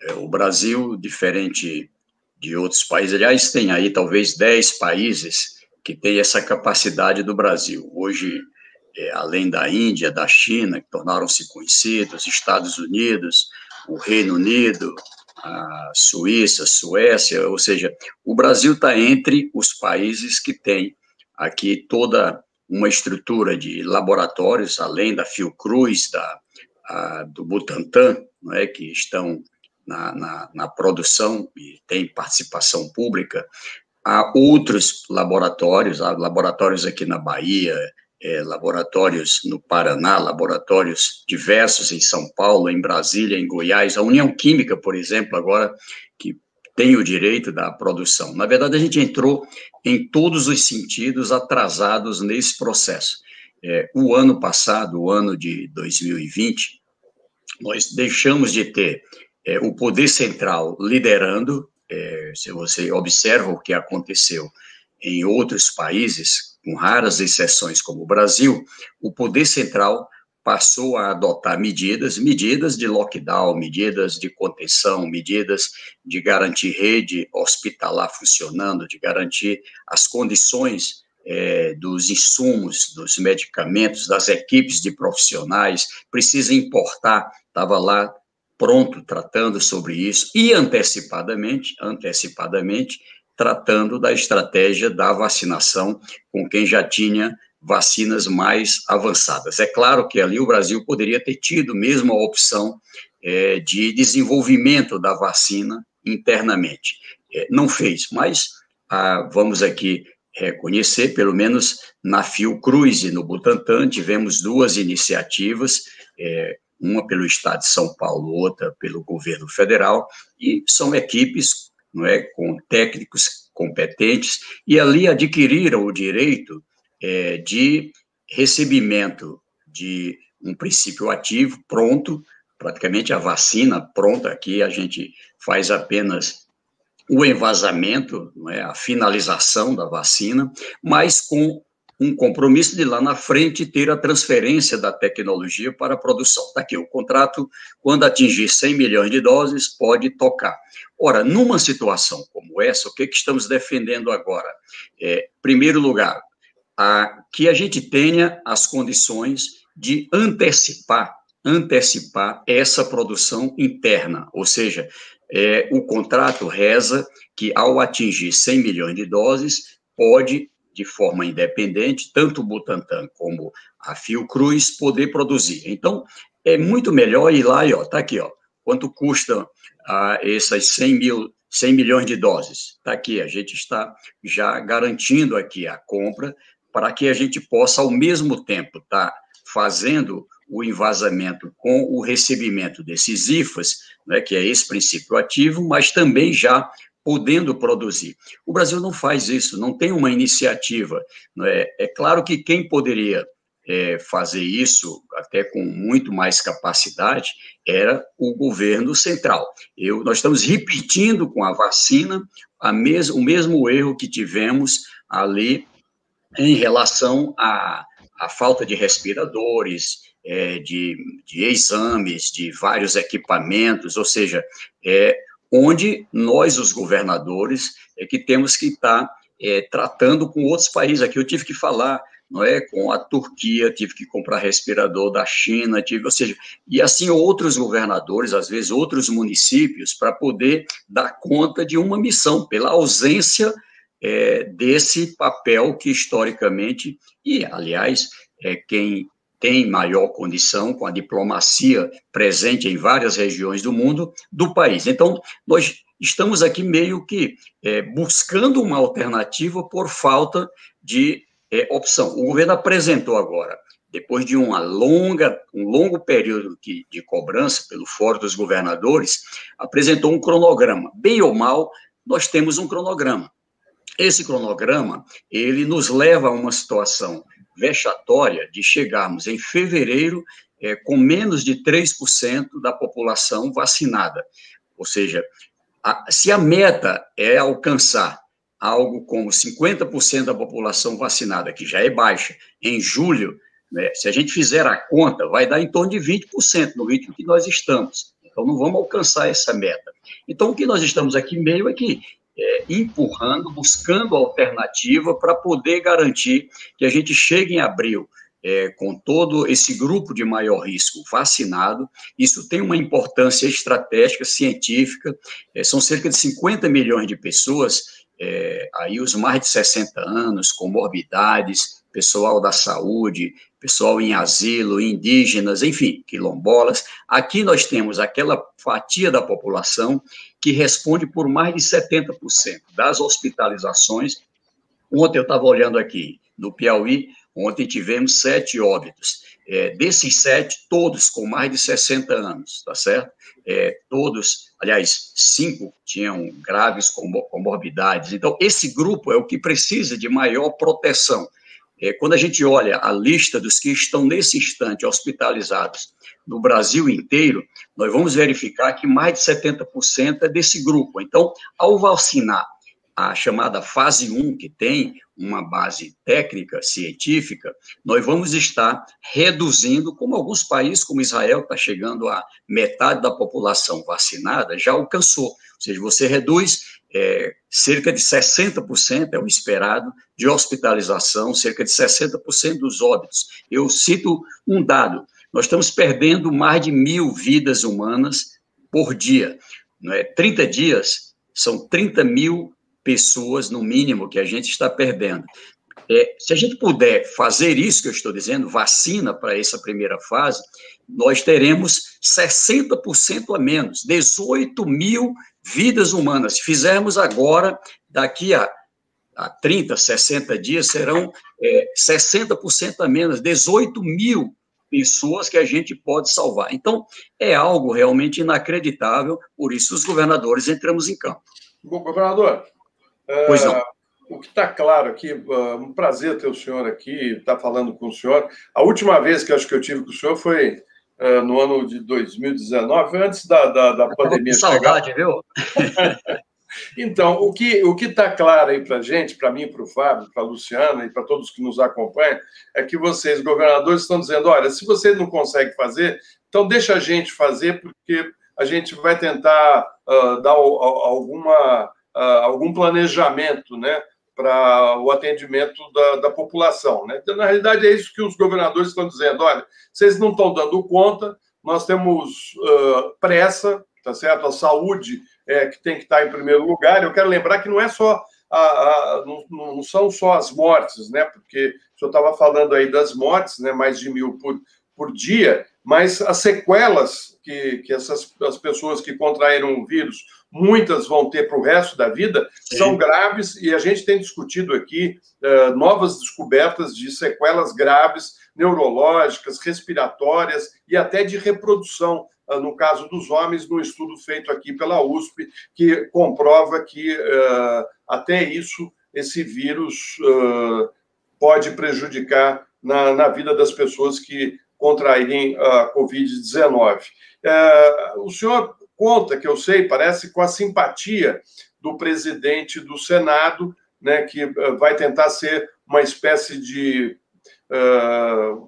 É, o Brasil, diferente de outros países, aliás, tem aí talvez 10 países que têm essa capacidade do Brasil. Hoje, é, além da Índia, da China, que tornaram-se conhecidos, Estados Unidos, o Reino Unido, a Suíça, Suécia, ou seja, o Brasil está entre os países que têm aqui toda uma estrutura de laboratórios, além da Fiocruz, da, a, do Butantan, não é, que estão na, na, na produção e tem participação pública. Há outros laboratórios, há laboratórios aqui na Bahia, é, laboratórios no Paraná, laboratórios diversos em São Paulo, em Brasília, em Goiás, a União Química, por exemplo, agora que tem o direito da produção. Na verdade, a gente entrou em todos os sentidos atrasados nesse processo. É, o ano passado, o ano de 2020, nós deixamos de ter é, o poder central liderando, é, se você observa o que aconteceu em outros países, com raras exceções como o Brasil, o poder central passou a adotar medidas, medidas de lockdown, medidas de contenção, medidas de garantir rede hospitalar funcionando, de garantir as condições é, dos insumos, dos medicamentos, das equipes de profissionais, precisa importar, estava lá pronto tratando sobre isso. E antecipadamente, antecipadamente tratando da estratégia da vacinação com quem já tinha vacinas mais avançadas. É claro que ali o Brasil poderia ter tido mesmo a opção é, de desenvolvimento da vacina internamente. É, não fez, mas ah, vamos aqui reconhecer, pelo menos na Fiocruz e no Butantan, tivemos duas iniciativas, é, uma pelo Estado de São Paulo, outra pelo governo federal, e são equipes não é, com técnicos competentes, e ali adquiriram o direito é, de recebimento de um princípio ativo pronto, praticamente a vacina pronta, aqui a gente faz apenas o envasamento, não é, a finalização da vacina, mas com um compromisso de lá na frente ter a transferência da tecnologia para a produção. Está aqui, o contrato, quando atingir 100 milhões de doses, pode tocar. Ora, numa situação como essa, o que, que estamos defendendo agora? É, primeiro lugar, a, que a gente tenha as condições de antecipar antecipar essa produção interna, ou seja, é, o contrato reza que ao atingir 100 milhões de doses, pode de forma independente, tanto o Butantan como a Fiocruz poder produzir. Então, é muito melhor ir lá e, ó, tá aqui, ó, quanto custa ah, essas 100 mil 100 milhões de doses. Está aqui, a gente está já garantindo aqui a compra para que a gente possa, ao mesmo tempo, estar tá fazendo o envasamento com o recebimento desses IFAs, né, que é esse princípio ativo, mas também já podendo produzir. O Brasil não faz isso, não tem uma iniciativa. É? é claro que quem poderia é, fazer isso, até com muito mais capacidade, era o governo central. Eu, nós estamos repetindo com a vacina a mes, o mesmo erro que tivemos ali em relação à, falta de respiradores, é, de, de, exames, de vários equipamentos, ou seja, é, onde nós, os governadores, é que temos que estar é, tratando com outros países. Aqui eu tive que falar, não é, com a Turquia, tive que comprar respirador da China, tive, ou seja, e assim outros governadores, às vezes outros municípios, para poder dar conta de uma missão, pela ausência é, desse papel que historicamente, e aliás, é, quem tem maior condição, com a diplomacia presente em várias regiões do mundo, do país. Então, nós estamos aqui meio que é, buscando uma alternativa por falta de é, opção. O governo apresentou agora, depois de uma longa, um longo período de, de cobrança pelo Fórum dos Governadores, apresentou um cronograma. Bem ou mal, nós temos um cronograma. Esse cronograma, ele nos leva a uma situação vexatória de chegarmos em fevereiro é, com menos de 3% da população vacinada. Ou seja, a, se a meta é alcançar algo como 50% da população vacinada, que já é baixa, em julho, né, se a gente fizer a conta, vai dar em torno de 20% no ritmo que nós estamos. Então, não vamos alcançar essa meta. Então, o que nós estamos aqui meio é que é, empurrando, buscando alternativa para poder garantir que a gente chegue em abril é, com todo esse grupo de maior risco vacinado. Isso tem uma importância estratégica, científica, é, são cerca de 50 milhões de pessoas, é, aí os mais de 60 anos, comorbidades, pessoal da saúde, pessoal em asilo, indígenas, enfim, quilombolas. Aqui nós temos aquela fatia da população que responde por mais de 70% das hospitalizações. Ontem eu estava olhando aqui no Piauí, ontem tivemos sete óbitos. É, desses sete, todos com mais de 60 anos, tá certo? É, todos, aliás, cinco tinham graves comorbidades. Então, esse grupo é o que precisa de maior proteção. É, quando a gente olha a lista dos que estão nesse instante hospitalizados no Brasil inteiro, nós vamos verificar que mais de 70% é desse grupo. Então, ao vacinar a chamada fase 1, que tem uma base técnica, científica, nós vamos estar reduzindo, como alguns países, como Israel, está chegando a metade da população vacinada, já alcançou. Ou seja, você reduz é, cerca de 60% é o esperado de hospitalização, cerca de 60% dos óbitos. Eu cito um dado: nós estamos perdendo mais de mil vidas humanas por dia. Não é? 30 dias são 30 mil pessoas, no mínimo, que a gente está perdendo. É, se a gente puder fazer isso que eu estou dizendo, vacina para essa primeira fase, nós teremos 60% a menos, 18 mil vidas humanas. Se fizermos agora, daqui a, a 30, 60 dias, serão é, 60% a menos, 18 mil pessoas que a gente pode salvar. Então, é algo realmente inacreditável, por isso os governadores entramos em campo. Bom, governador, pois não. Uh, o que está claro aqui, uh, um prazer ter o senhor aqui, estar tá falando com o senhor. A última vez que acho que eu tive com o senhor foi uh, no ano de 2019, antes da, da, da pandemia. Com saudade, viu? Então, o que o está claro aí para a gente, para mim, para o Fábio, para a Luciana e para todos que nos acompanham, é que vocês, governadores, estão dizendo: olha, se você não consegue fazer, então deixa a gente fazer, porque a gente vai tentar uh, dar alguma, uh, algum planejamento né, para o atendimento da, da população. Né? Então, na realidade, é isso que os governadores estão dizendo: olha, vocês não estão dando conta, nós temos uh, pressa, tá certo? A saúde é, que tem que estar em primeiro lugar. Eu quero lembrar que não é só a, a, não, não, são só as mortes, né? Porque o senhor estava falando aí das mortes, né? Mais de mil por, por dia, mas as sequelas que, que essas as pessoas que contraíram o vírus, muitas vão ter para o resto da vida, Sim. são graves e a gente tem discutido aqui uh, novas descobertas de sequelas graves neurológicas, respiratórias e até de reprodução ah, no caso dos homens, num estudo feito aqui pela USP, que comprova que uh, até isso, esse vírus uh, pode prejudicar na, na, vida das pessoas que contraírem a Covid-19. Uh, o senhor conta, que eu sei, parece com a simpatia do presidente do Senado, né, que vai tentar ser uma espécie de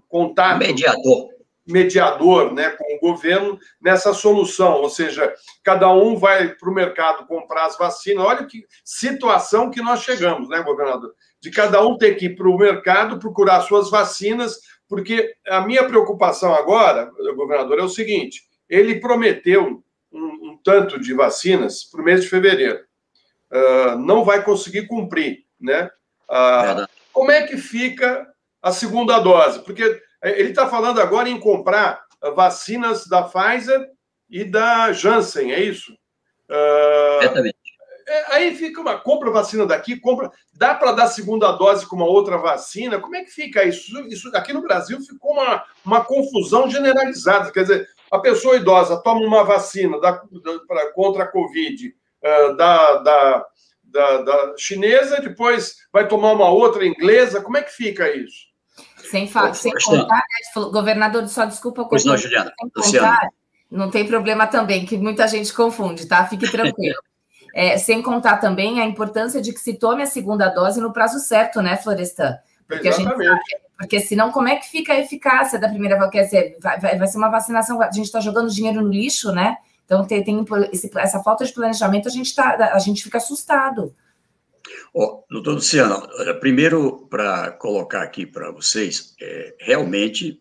contato. Mediador mediador né, com o governo nessa solução, ou seja, cada um vai para o mercado comprar as vacinas. Olha que situação que nós chegamos, né, governador? De cada um ter que ir para o mercado procurar suas vacinas, porque a minha preocupação agora, governador, é o seguinte: ele prometeu um, um tanto de vacinas para o mês de fevereiro. Uh, não vai conseguir cumprir, né? Uh, como é que fica a segunda dose? Porque é, ele está falando agora em comprar vacinas da Pfizer e da Janssen, é isso? Uh, Exatamente. É, aí fica uma compra vacina daqui, compra. Dá para dar segunda dose com uma outra vacina? Como é que fica isso? Isso aqui no Brasil ficou uma, uma confusão generalizada. Quer dizer, a pessoa idosa toma uma vacina da, da, pra, contra a Covid uh, da, da, da, da chinesa, depois vai tomar uma outra inglesa. Como é que fica isso? Sem, sem contar, né, governador, só desculpa. Pois não, Juliana. Sem contar, não tem problema também, que muita gente confunde, tá? Fique tranquilo. É, sem contar também a importância de que se tome a segunda dose no prazo certo, né, Florestan? Porque Exatamente. a gente sabe, porque senão como é que fica a eficácia da primeira vacina? Vai, vai, vai ser uma vacinação, a gente está jogando dinheiro no lixo, né? Então tem, tem esse, essa falta de planejamento, a gente tá, a gente fica assustado. Oh, doutor Luciano, primeiro para colocar aqui para vocês, é, realmente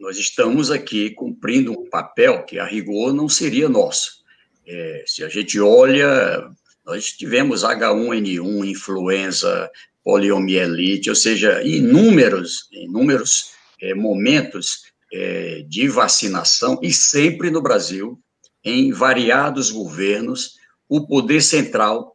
nós estamos aqui cumprindo um papel que a rigor não seria nosso. É, se a gente olha, nós tivemos H1N1, influenza, poliomielite, ou seja, inúmeros, inúmeros é, momentos é, de vacinação e sempre no Brasil, em variados governos, o poder central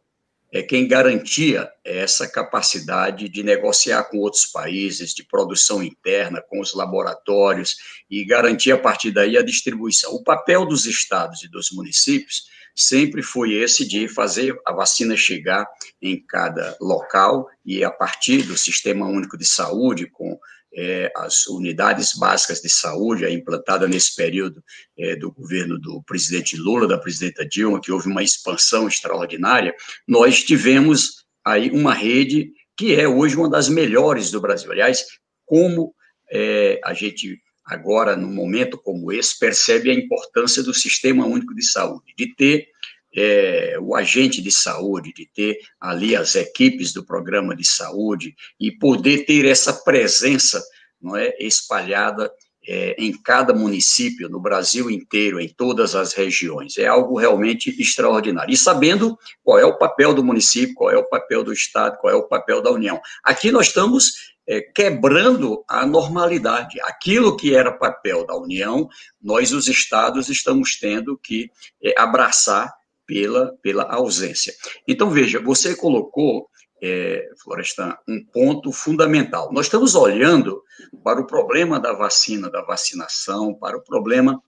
é quem garantia essa capacidade de negociar com outros países, de produção interna, com os laboratórios, e garantir a partir daí a distribuição. O papel dos estados e dos municípios sempre foi esse de fazer a vacina chegar em cada local e a partir do Sistema Único de Saúde, com é, as unidades básicas de saúde, é implantada nesse período é, do governo do presidente Lula, da presidenta Dilma, que houve uma expansão extraordinária, nós tivemos aí uma rede que é hoje uma das melhores do Brasil. Aliás, como é, a gente agora, num momento como esse, percebe a importância do Sistema Único de Saúde, de ter é, o agente de saúde, de ter ali as equipes do programa de saúde e poder ter essa presença não é, espalhada é, em cada município, no Brasil inteiro, em todas as regiões. É algo realmente extraordinário. E sabendo qual é o papel do município, qual é o papel do Estado, qual é o papel da União. Aqui nós estamos é, quebrando a normalidade. Aquilo que era papel da União, nós, os Estados, estamos tendo que é, abraçar pela, pela ausência. Então, veja, você colocou, é, Florestan, um ponto fundamental. Nós estamos olhando para o problema da vacina, da vacinação, para o problema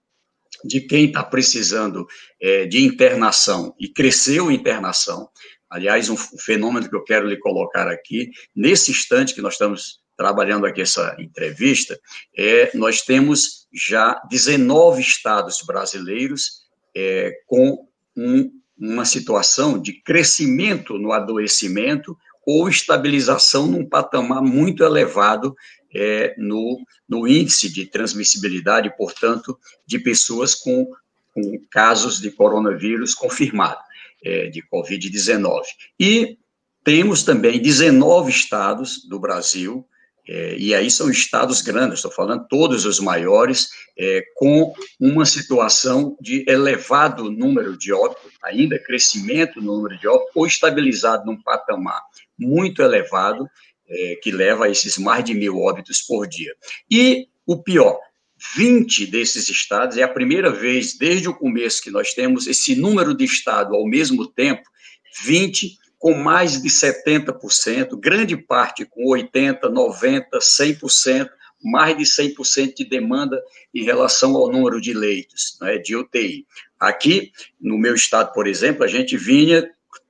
de quem está precisando é, de internação e cresceu internação. Aliás, um fenômeno que eu quero lhe colocar aqui, nesse instante que nós estamos trabalhando aqui essa entrevista, é, nós temos já 19 estados brasileiros é, com um uma situação de crescimento no adoecimento ou estabilização num patamar muito elevado é, no, no índice de transmissibilidade, portanto, de pessoas com, com casos de coronavírus confirmado, é, de Covid-19. E temos também 19 estados do Brasil é, e aí são estados grandes, estou falando todos os maiores, é, com uma situação de elevado número de óbitos, ainda crescimento no número de óbitos, ou estabilizado num patamar muito elevado, é, que leva a esses mais de mil óbitos por dia. E o pior, 20 desses estados, é a primeira vez desde o começo que nós temos esse número de estados ao mesmo tempo, 20 com mais de 70%, grande parte com 80%, 90%, 100%, mais de 100% de demanda em relação ao número de leitos né, de UTI. Aqui, no meu estado, por exemplo, a gente vinha,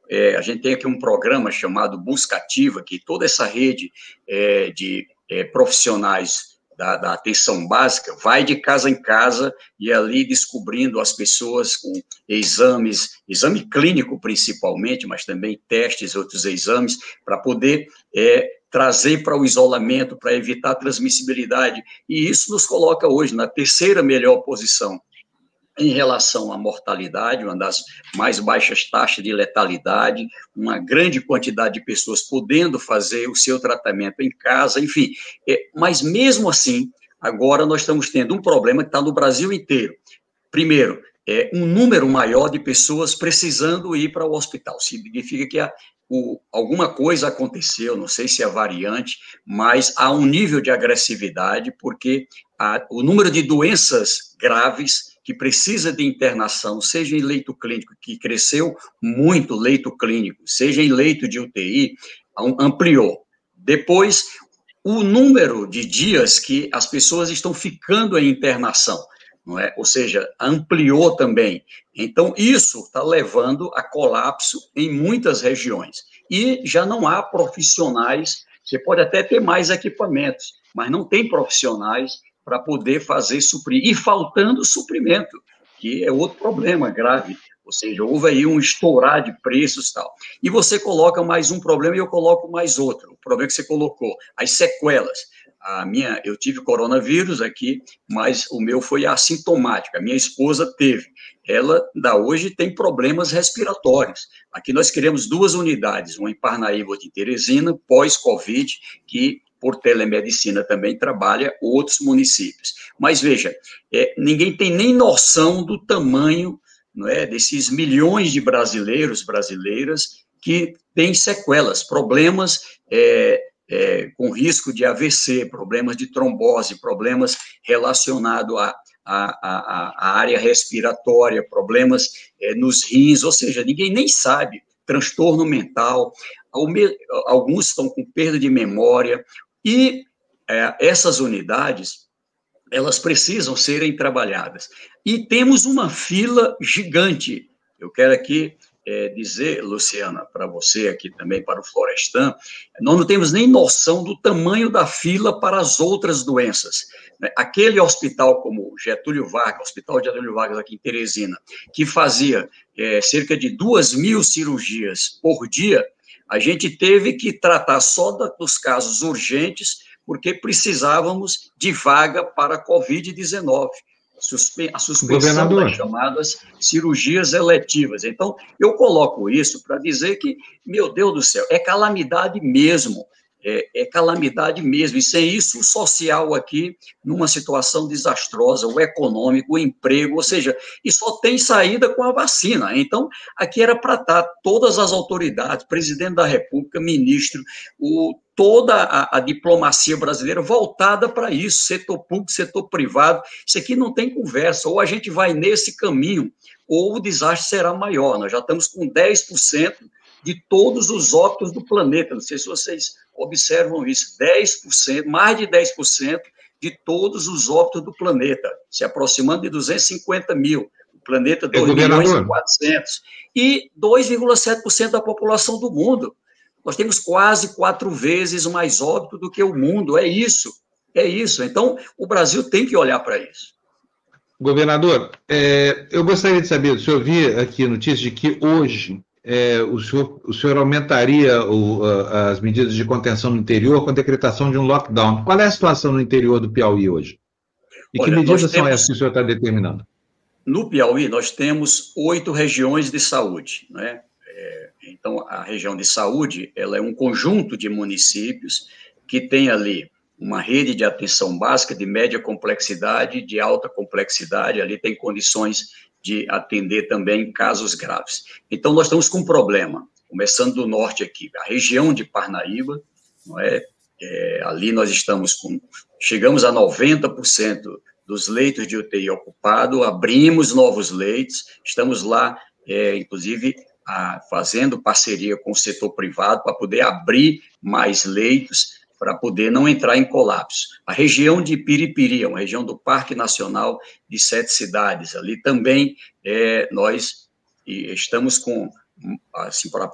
é, a gente tem aqui um programa chamado Busca Ativa, que toda essa rede é, de é, profissionais da, da, atenção básica, vai de casa em casa e ali descobrindo as pessoas com exames, exame clínico principalmente, mas também testes, outros exames, para poder é, trazer para o isolamento, para evitar a transmissibilidade. E isso nos coloca hoje na terceira melhor posição em relação à mortalidade, uma das mais baixas taxas de letalidade, uma grande quantidade de pessoas podendo fazer o seu tratamento em casa, enfim. É, mas mesmo assim, agora nós estamos tendo um problema que está no Brasil inteiro. Primeiro, é um número maior de pessoas precisando ir para o hospital. Significa que a, o, alguma coisa aconteceu, não sei se é variante, mas há um nível de agressividade, porque a, o número de doenças graves que precisa de internação, seja em leito clínico, que cresceu muito leito clínico, seja em leito de UTI, ampliou. Depois, o número de dias que as pessoas estão ficando em internação, não é? Ou seja, ampliou também. Então, isso está levando a colapso em muitas regiões. E já não há profissionais, você pode até ter mais equipamentos, mas não tem profissionais para poder fazer suprir. E faltando suprimento, que é outro problema grave. Ou seja, houve aí um estourar de preços e tal. E você coloca mais um problema e eu coloco mais outro. O problema que você colocou, as sequelas. A minha, eu tive coronavírus aqui, mas o meu foi assintomático. A minha esposa teve. Ela, da hoje, tem problemas respiratórios. Aqui nós queremos duas unidades, uma em Parnaíba, outra em Teresina, pós-Covid, que por telemedicina também trabalha outros municípios. Mas veja, é, ninguém tem nem noção do tamanho não é, desses milhões de brasileiros, brasileiras, que têm sequelas, problemas é, é, com risco de AVC, problemas de trombose, problemas relacionados à, à área respiratória, problemas é, nos rins, ou seja, ninguém nem sabe, transtorno mental, alguns estão com perda de memória, e é, essas unidades, elas precisam serem trabalhadas. E temos uma fila gigante. Eu quero aqui é, dizer, Luciana, para você aqui também, para o Florestan, nós não temos nem noção do tamanho da fila para as outras doenças. Aquele hospital como Getúlio Vargas, Hospital Getúlio Vargas aqui em Teresina, que fazia é, cerca de duas mil cirurgias por dia, a gente teve que tratar só dos casos urgentes, porque precisávamos de vaga para Covid-19. A suspensão das chamadas cirurgias eletivas. Então, eu coloco isso para dizer que, meu Deus do céu, é calamidade mesmo é, é, calamidade mesmo. E sem isso, o social aqui, numa situação desastrosa, o econômico, o emprego, ou seja, e só tem saída com a vacina. Então, aqui era para estar todas as autoridades, presidente da República, ministro, o, toda a, a diplomacia brasileira voltada para isso, setor público, setor privado. Isso aqui não tem conversa. Ou a gente vai nesse caminho, ou o desastre será maior. Nós já estamos com 10% de todos os óbitos do planeta. Não sei se vocês observam isso, 10%, mais de 10% de todos os óbitos do planeta, se aproximando de 250 mil. O planeta 2 é milhões e 400. E 2,7% da população do mundo. Nós temos quase quatro vezes mais óbito do que o mundo. É isso. É isso. Então, o Brasil tem que olhar para isso. Governador, é, eu gostaria de saber, o senhor viu aqui notícia de que hoje é, o, senhor, o senhor aumentaria o, as medidas de contenção no interior com a decretação de um lockdown. Qual é a situação no interior do Piauí hoje? E Olha, que medidas temos, são essas que o senhor está determinando? No Piauí, nós temos oito regiões de saúde. Né? É, então, a região de saúde ela é um conjunto de municípios que tem ali uma rede de atenção básica de média complexidade, de alta complexidade, ali tem condições de atender também casos graves. Então, nós estamos com um problema, começando do norte aqui, a região de Parnaíba, não é? é ali nós estamos com, chegamos a 90% dos leitos de UTI ocupado, abrimos novos leitos, estamos lá, é, inclusive, a, fazendo parceria com o setor privado para poder abrir mais leitos, para poder não entrar em colapso. A região de Piripiri, é uma região do Parque Nacional de Sete Cidades, ali também é, nós estamos com assim, para,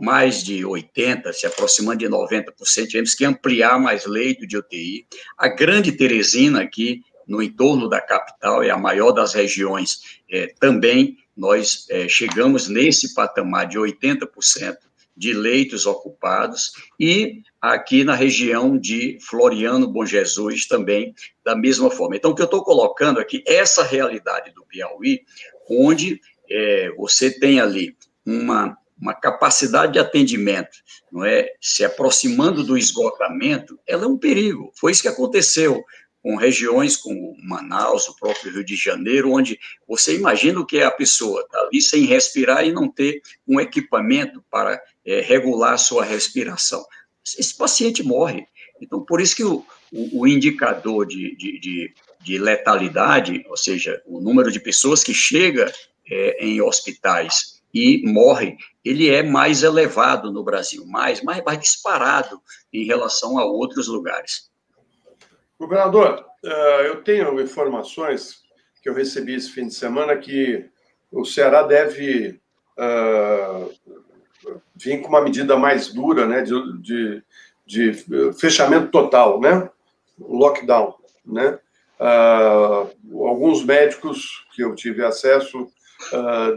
mais de 80%, se aproximando de 90%, tivemos que ampliar mais leito de UTI. A Grande Teresina, aqui no entorno da capital, é a maior das regiões, é, também nós é, chegamos nesse patamar de 80% de leitos ocupados, e aqui na região de Floriano Bom Jesus também, da mesma forma. Então, o que eu estou colocando aqui, essa realidade do Piauí, onde é, você tem ali uma, uma capacidade de atendimento, não é, se aproximando do esgotamento, ela é um perigo. Foi isso que aconteceu com regiões como Manaus, o próprio Rio de Janeiro, onde você imagina o que é a pessoa tá ali sem respirar e não ter um equipamento para é, regular a sua respiração esse paciente morre. Então, por isso que o, o, o indicador de, de, de, de, letalidade, ou seja, o número de pessoas que chega é, em hospitais e morrem, ele é mais elevado no Brasil, mais, mais, mais disparado em relação a outros lugares. Governador, eh, eu tenho informações que eu recebi esse fim de semana que o Ceará deve uh, vir com uma medida mais dura, né, de, de, de fechamento total, né, lockdown, né. Alguns médicos que eu tive acesso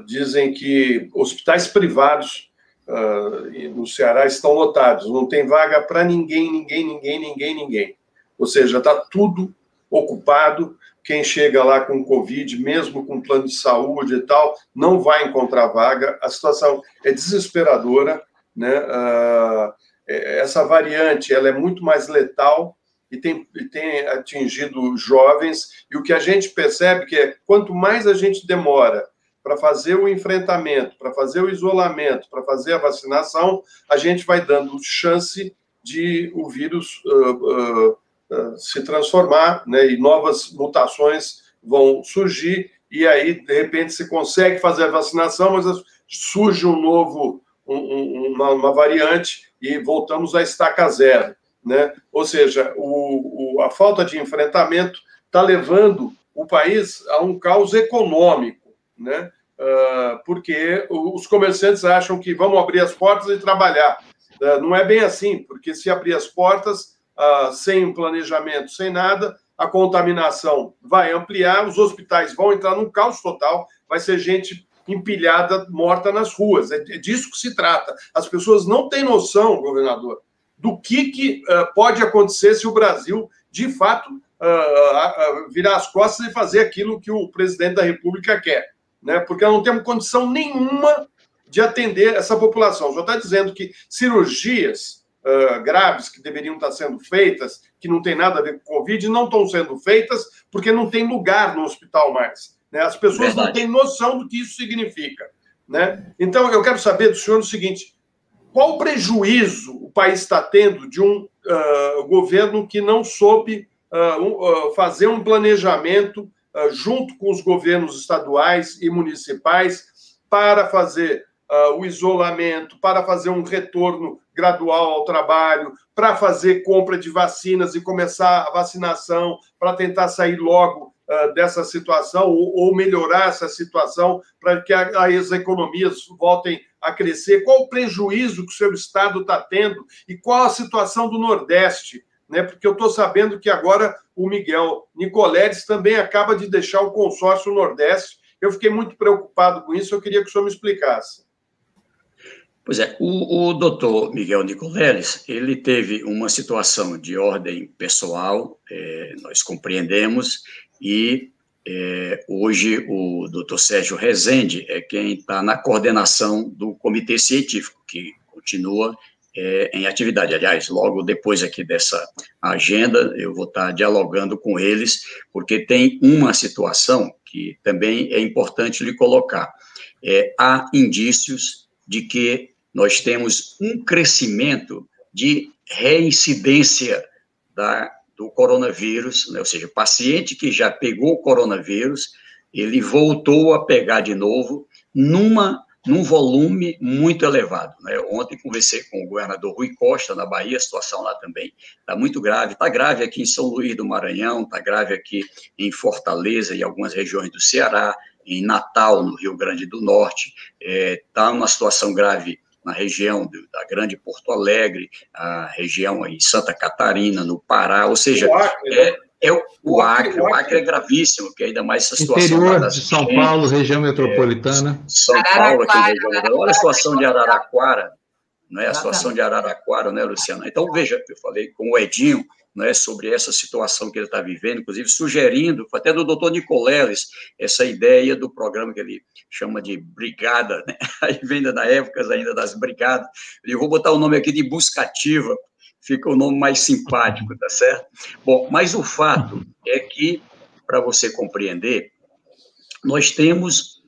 dizem que hospitais privados no Ceará estão lotados, não tem vaga para ninguém, ninguém, ninguém, ninguém, ninguém. Ou seja, está tudo ocupado quem chega lá com Covid, mesmo com plano de saúde e tal, não vai encontrar vaga. A situação é desesperadora, né? Uh, essa variante ela é muito mais letal e tem, e tem atingido jovens. E o que a gente percebe que é quanto mais a gente demora para fazer o enfrentamento, para fazer o isolamento, para fazer a vacinação, a gente vai dando chance de o vírus uh, uh, se transformar, né, e novas mutações vão surgir, e aí, de repente, se consegue fazer a vacinação, mas surge um novo, um, uma, uma, variante, e voltamos à estaca zero. Né? Ou seja, o, o, a falta de enfrentamento está levando o país a um caos econômico, né? Uh, porque os comerciantes acham que vamos abrir as portas e trabalhar. Uh, não é bem assim, porque se abrir as portas, uh, sem planejamento, sem nada, a contaminação vai ampliar, os hospitais vão entrar num caos total, vai ser gente empilhada, morta nas ruas. É, é disso que se trata. As pessoas não têm noção, governador, do que, que uh, pode acontecer se o Brasil, de fato, uh, uh, virar as costas e fazer aquilo que o presidente da República quer. Né? Porque não temos condição nenhuma de atender essa população. Já está dizendo que cirurgias uh, graves que deveriam estar sendo feitas, que não tem nada a ver com Covid, não estão sendo feitas porque não tem lugar no hospital mais. Né? As pessoas Verdade. não têm noção do que isso significa. Né? Então, eu quero saber do senhor o seguinte: qual prejuízo o país está tendo de um uh, governo que não soube uh, fazer um planejamento junto com os governos estaduais e municipais para fazer o isolamento, para fazer um retorno gradual ao trabalho, para fazer compra de vacinas e começar a vacinação, para tentar sair logo uh, dessa situação ou, ou, melhorar essa situação para que a, as economias voltem a crescer. Qual o prejuízo que o seu Estado está tendo e qual a situação do Nordeste? né? Porque eu estou sabendo que agora o Miguel Nicoleles também acaba de deixar o consórcio Nordeste. Eu fiquei muito preocupado com isso, eu queria que o senhor me explicasse. Pois é, o, o doutor Miguel Nicoleles, ele teve uma situação de ordem pessoal, é, nós compreendemos, e é, hoje o doutor Sérgio Rezende é quem está na coordenação do comitê científico, que continua é, em atividade. Aliás, logo depois aqui dessa agenda, eu vou estar dialogando com eles, porque tem uma situação que também é importante lhe colocar. É, há indícios de que nós temos um crescimento de reincidência da, do coronavírus, né? ou seja, paciente que já pegou o coronavírus, ele voltou a pegar de novo numa num volume muito elevado. Né? Ontem conversei com o governador Rui Costa, na Bahia, a situação lá também está muito grave. Está grave aqui em São Luís do Maranhão, está grave aqui em Fortaleza e algumas regiões do Ceará, em Natal, no Rio Grande do Norte. Está é, tá uma situação grave na região do, da Grande Porto Alegre, a região em Santa Catarina, no Pará, ou seja, é, é o, o Acre, o Acre é gravíssimo, que ainda mais essa situação. Interior de São Paulo, região metropolitana. É, São Paulo, aqui, região, olha a situação de Araraquara, é? a situação de Araraquara, né, Luciana? Então, veja, eu falei com o Edinho, né, sobre essa situação que ele está vivendo, inclusive sugerindo, até do doutor Nicoleles, essa ideia do programa que ele chama de brigada, né? aí vem da época ainda das brigadas, eu vou botar o nome aqui de buscativa, fica o nome mais simpático, tá certo? Bom, mas o fato é que, para você compreender, nós temos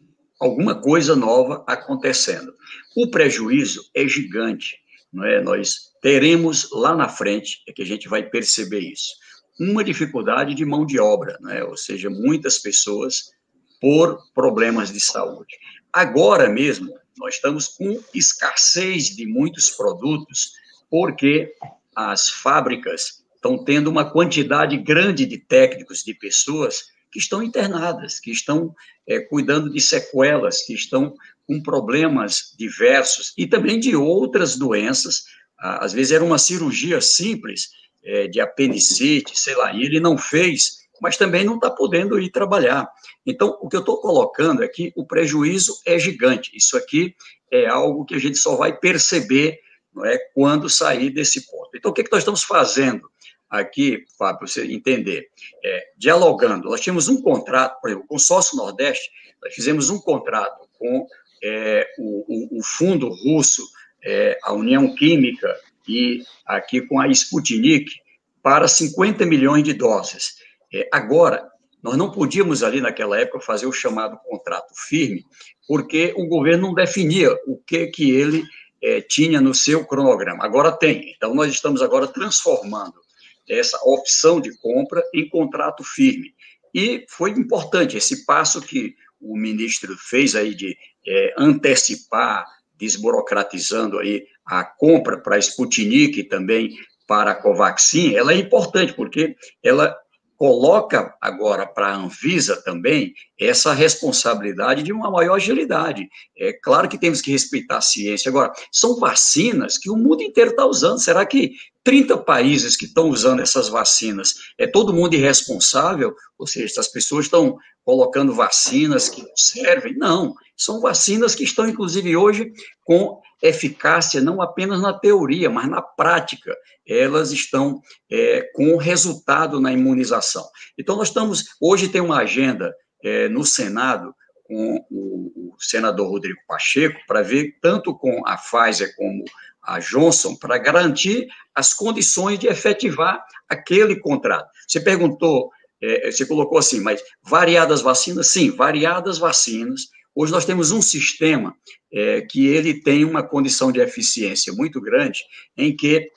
alguma coisa nova acontecendo. O prejuízo é gigante, não é? Nós teremos lá na frente, é que a gente vai perceber isso, uma dificuldade de mão de obra, né? ou seja, muitas pessoas por problemas de saúde. Agora mesmo, nós estamos com escassez de muitos produtos, porque as fábricas estão tendo uma quantidade grande de técnicos, de pessoas que estão internadas, que estão é, cuidando de sequelas, que estão com problemas diversos e também de outras doenças às vezes era uma cirurgia simples, é, de apendicite, sei lá, e ele não fez, mas também não está podendo ir trabalhar. Então, o que eu estou colocando aqui, o prejuízo é gigante. Isso aqui é algo que a gente só vai perceber não é, quando sair desse ponto. Então, o que, que nós estamos fazendo aqui, Fábio, para você entender? É, dialogando. Nós tínhamos um contrato, por exemplo, o Sócio Nordeste, nós fizemos um contrato com é, o, o, o fundo russo é, a União Química e aqui com a Sputnik para 50 milhões de doses. É, agora, nós não podíamos ali naquela época fazer o chamado contrato firme, porque o governo não definia o que que ele é, tinha no seu cronograma. Agora tem. Então nós estamos agora transformando essa opção de compra em contrato firme. E foi importante esse passo que o ministro fez aí de é, antecipar desburocratizando aí a compra para a Sputnik e também para a Covaxin, ela é importante, porque ela coloca agora para a Anvisa também essa responsabilidade de uma maior agilidade. É claro que temos que respeitar a ciência. Agora, são vacinas que o mundo inteiro está usando. Será que 30 países que estão usando essas vacinas é todo mundo irresponsável? Ou seja, essas pessoas estão colocando vacinas que não servem? Não. São vacinas que estão, inclusive, hoje com eficácia não apenas na teoria, mas na prática. Elas estão é, com resultado na imunização. Então, nós estamos. Hoje tem uma agenda é, no Senado com o, o senador Rodrigo Pacheco para ver tanto com a Pfizer como a Johnson para garantir as condições de efetivar aquele contrato. Você perguntou, é, você colocou assim, mas variadas vacinas? Sim, variadas vacinas Hoje nós temos um sistema é, que ele tem uma condição de eficiência muito grande, em que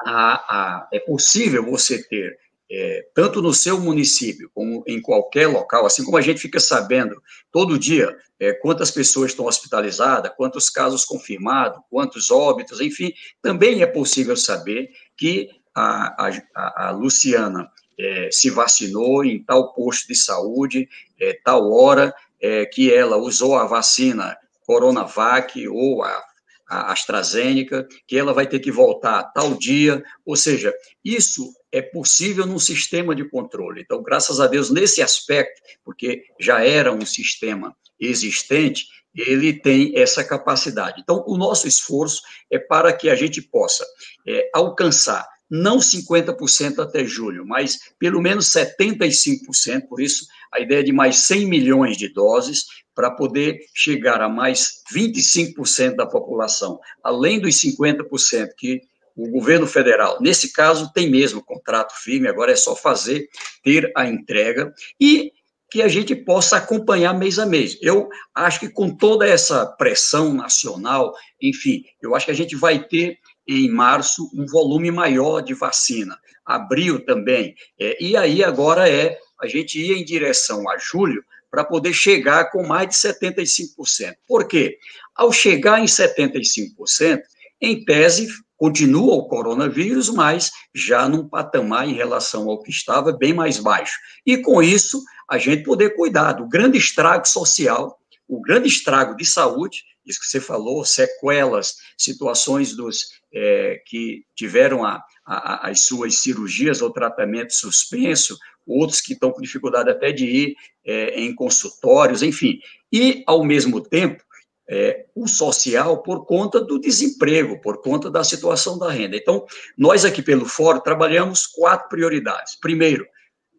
a, a, é possível você ter, é, tanto no seu município como em qualquer local, assim como a gente fica sabendo todo dia é, quantas pessoas estão hospitalizadas, quantos casos confirmados, quantos óbitos, enfim, também é possível saber que a, a, a Luciana é, se vacinou em tal posto de saúde, é, tal hora, é, que ela usou a vacina Coronavac ou a, a AstraZeneca, que ela vai ter que voltar tal dia, ou seja, isso é possível num sistema de controle. Então, graças a Deus, nesse aspecto, porque já era um sistema existente, ele tem essa capacidade. Então, o nosso esforço é para que a gente possa é, alcançar não 50% até julho, mas pelo menos 75%, por isso a ideia de mais 100 milhões de doses, para poder chegar a mais 25% da população, além dos 50% que o governo federal, nesse caso, tem mesmo contrato firme, agora é só fazer, ter a entrega, e que a gente possa acompanhar mês a mês. Eu acho que com toda essa pressão nacional, enfim, eu acho que a gente vai ter em março um volume maior de vacina, abril também, é, e aí agora é a gente ir em direção a julho para poder chegar com mais de 75%. Por quê? Ao chegar em 75%, em tese, continua o coronavírus, mas já num patamar em relação ao que estava bem mais baixo. E com isso, a gente poder cuidar do grande estrago social, o grande estrago de saúde, isso que você falou, sequelas, situações dos é, que tiveram a, a, as suas cirurgias ou tratamento suspenso, outros que estão com dificuldade até de ir é, em consultórios, enfim. E, ao mesmo tempo, é, o social por conta do desemprego, por conta da situação da renda. Então, nós aqui pelo Fórum trabalhamos quatro prioridades. Primeiro,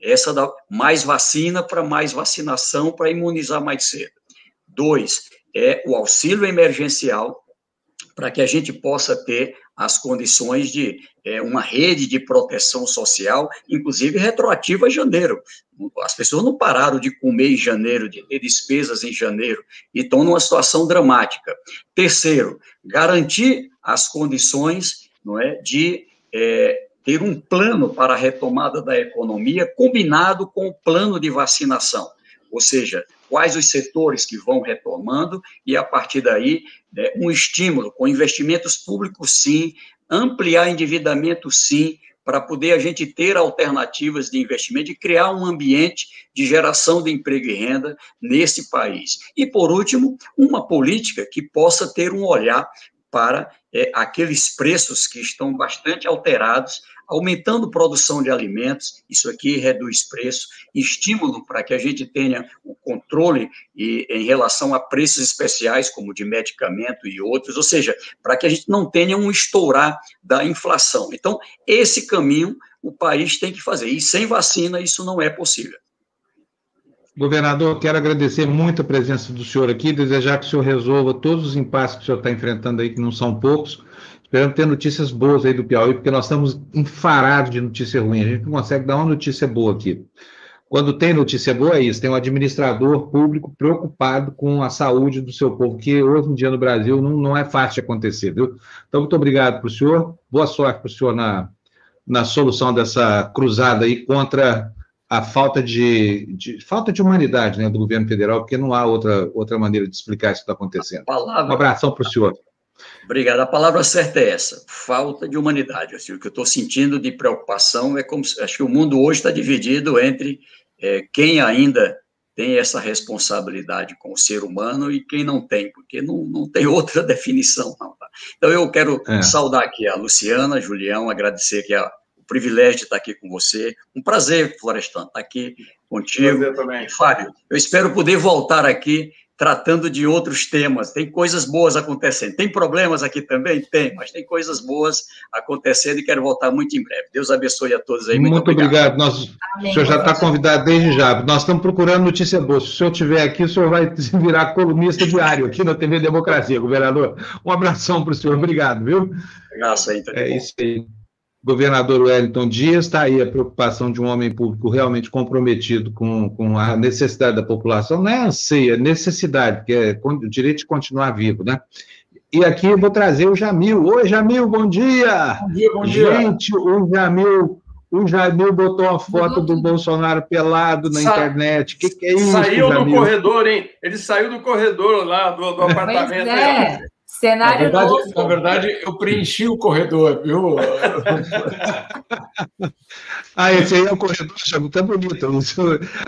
essa da mais vacina para mais vacinação para imunizar mais cedo. Dois, é o auxílio emergencial para que a gente possa ter as condições de é, uma rede de proteção social, inclusive retroativa a janeiro. As pessoas não pararam de comer em janeiro, de ter despesas em janeiro, e estão numa situação dramática. Terceiro, garantir as condições não é, de é, ter um plano para a retomada da economia combinado com o plano de vacinação. Ou seja, quais os setores que vão retomando, e a partir daí, né, um estímulo com investimentos públicos, sim, ampliar endividamento, sim, para poder a gente ter alternativas de investimento e criar um ambiente de geração de emprego e renda nesse país. E, por último, uma política que possa ter um olhar para é, aqueles preços que estão bastante alterados aumentando produção de alimentos, isso aqui reduz preço, estímulo para que a gente tenha o controle e, em relação a preços especiais, como de medicamento e outros, ou seja, para que a gente não tenha um estourar da inflação. Então, esse caminho o país tem que fazer, e sem vacina isso não é possível. Governador, quero agradecer muito a presença do senhor aqui, desejar que o senhor resolva todos os impasses que o senhor está enfrentando aí, que não são poucos, Esperando ter notícias boas aí do Piauí, porque nós estamos enfarados de notícia ruim. A gente não consegue dar uma notícia boa aqui. Quando tem notícia boa, é isso: tem um administrador público preocupado com a saúde do seu povo, que hoje em dia no Brasil não, não é fácil de acontecer, viu? Então, muito obrigado para o senhor. Boa sorte para o senhor na, na solução dessa cruzada aí contra a falta de, de, falta de humanidade né, do governo federal, porque não há outra, outra maneira de explicar isso que está acontecendo. Um abração para o senhor. Obrigado. A palavra certa é essa: falta de humanidade. Assim, o que eu estou sentindo de preocupação é como acho que o mundo hoje está dividido entre é, quem ainda tem essa responsabilidade com o ser humano e quem não tem, porque não, não tem outra definição. Não, tá? Então eu quero é. saudar aqui a Luciana, a Julião, agradecer que a, o privilégio de estar aqui com você. Um prazer, Florestan, estar aqui contigo. Prazer também. E, Fábio, eu espero poder voltar aqui tratando de outros temas. Tem coisas boas acontecendo. Tem problemas aqui também? Tem, mas tem coisas boas acontecendo e quero voltar muito em breve. Deus abençoe a todos aí. Muito, muito obrigado. obrigado. Nós, o senhor já está convidado desde já. Nós estamos procurando notícia boa. Se o senhor estiver aqui, o senhor vai virar colunista diário aqui na TV Democracia, governador. Um abração para o senhor. Obrigado, viu? Graças aí. É isso aí governador Wellington Dias, está aí a preocupação de um homem público realmente comprometido com, com a necessidade da população, não é anseia, é necessidade, que é o direito de continuar vivo, né? E aqui eu vou trazer o Jamil. Oi, Jamil, bom dia! Bom dia, bom dia! Gente, o Jamil, o Jamil botou uma foto do Bolsonaro pelado na Sa internet. O que, que, é isso, Saiu Jamil? do corredor, hein? Ele saiu do corredor lá do, do apartamento. É. Cenário na verdade, novo. Na verdade, eu preenchi o corredor, viu? ah, esse aí é o corredor, Chago, tá bonito.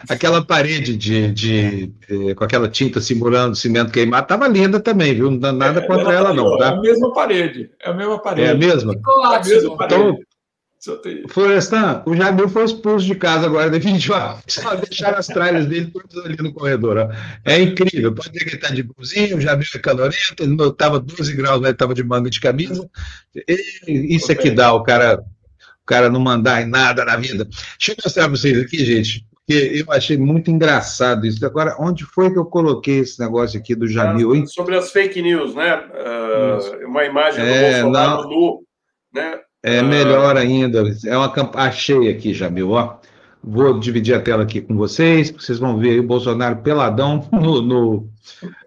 Aquela parede de, de, de, com aquela tinta simulando cimento queimado, tava linda também, viu? Não dá nada é, contra ela, não, tá? É a mesma parede, é a mesma parede. É a mesma? Ficou ótimo. É parede. Então, Florestan, o Jamil foi expulso de casa agora, definitivamente. Só deixaram as tralhas dele todas ali no corredor. Ó. É incrível. Pode ver que ele está de blusinho, o Jamil é calorento, ele estava 12 graus, mas ele estava de manga de camisa. E, isso é que dá o cara, o cara não mandar em nada na vida. Deixa eu mostrar para vocês aqui, gente, porque eu achei muito engraçado isso. Agora, onde foi que eu coloquei esse negócio aqui do Jamil, hein? Sobre as fake news, né? Uh, uma imagem do é, Bolsonaro nu, né? É melhor ainda. É uma campanha. Achei aqui, Jamil, ó. Vou dividir a tela aqui com vocês, vocês vão ver o Bolsonaro peladão no, no,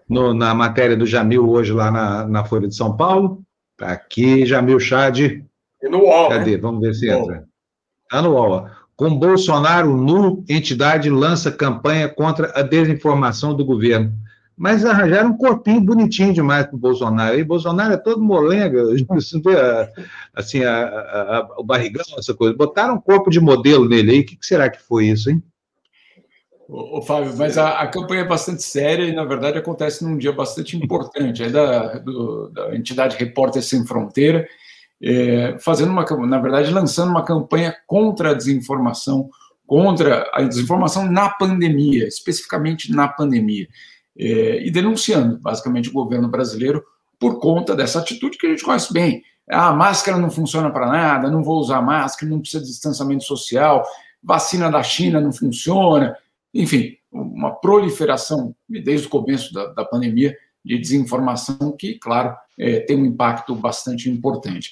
no, na matéria do Jamil hoje lá na, na Folha de São Paulo. Tá aqui, Jamil Chad. E no UOL, Cadê? Né? Vamos ver se entra. Está no UOL, ó. Com Bolsonaro nu, entidade lança campanha contra a desinformação do governo mas arranjaram um corpinho bonitinho demais para o Bolsonaro. E Bolsonaro é todo molenga, assim, a, a, a, o barrigão, essa coisa. Botaram um corpo de modelo nele aí. O que, que será que foi isso, hein? Ô, Fábio, mas a, campanha é bastante séria e, na verdade, acontece num dia bastante importante. É da, do, da entidade Repórter Sem Fronteira, é, fazendo uma, na verdade, lançando uma campanha contra a desinformação, contra a desinformação na pandemia, especificamente na pandemia e denunciando, basicamente, o governo brasileiro por conta dessa atitude que a gente conhece bem. Ah, a máscara não funciona para nada, não vou usar máscara, não precisa de distanciamento social, vacina da China não funciona, enfim, uma proliferação, desde o começo da, da pandemia, de desinformação que, claro, é, tem um impacto bastante importante.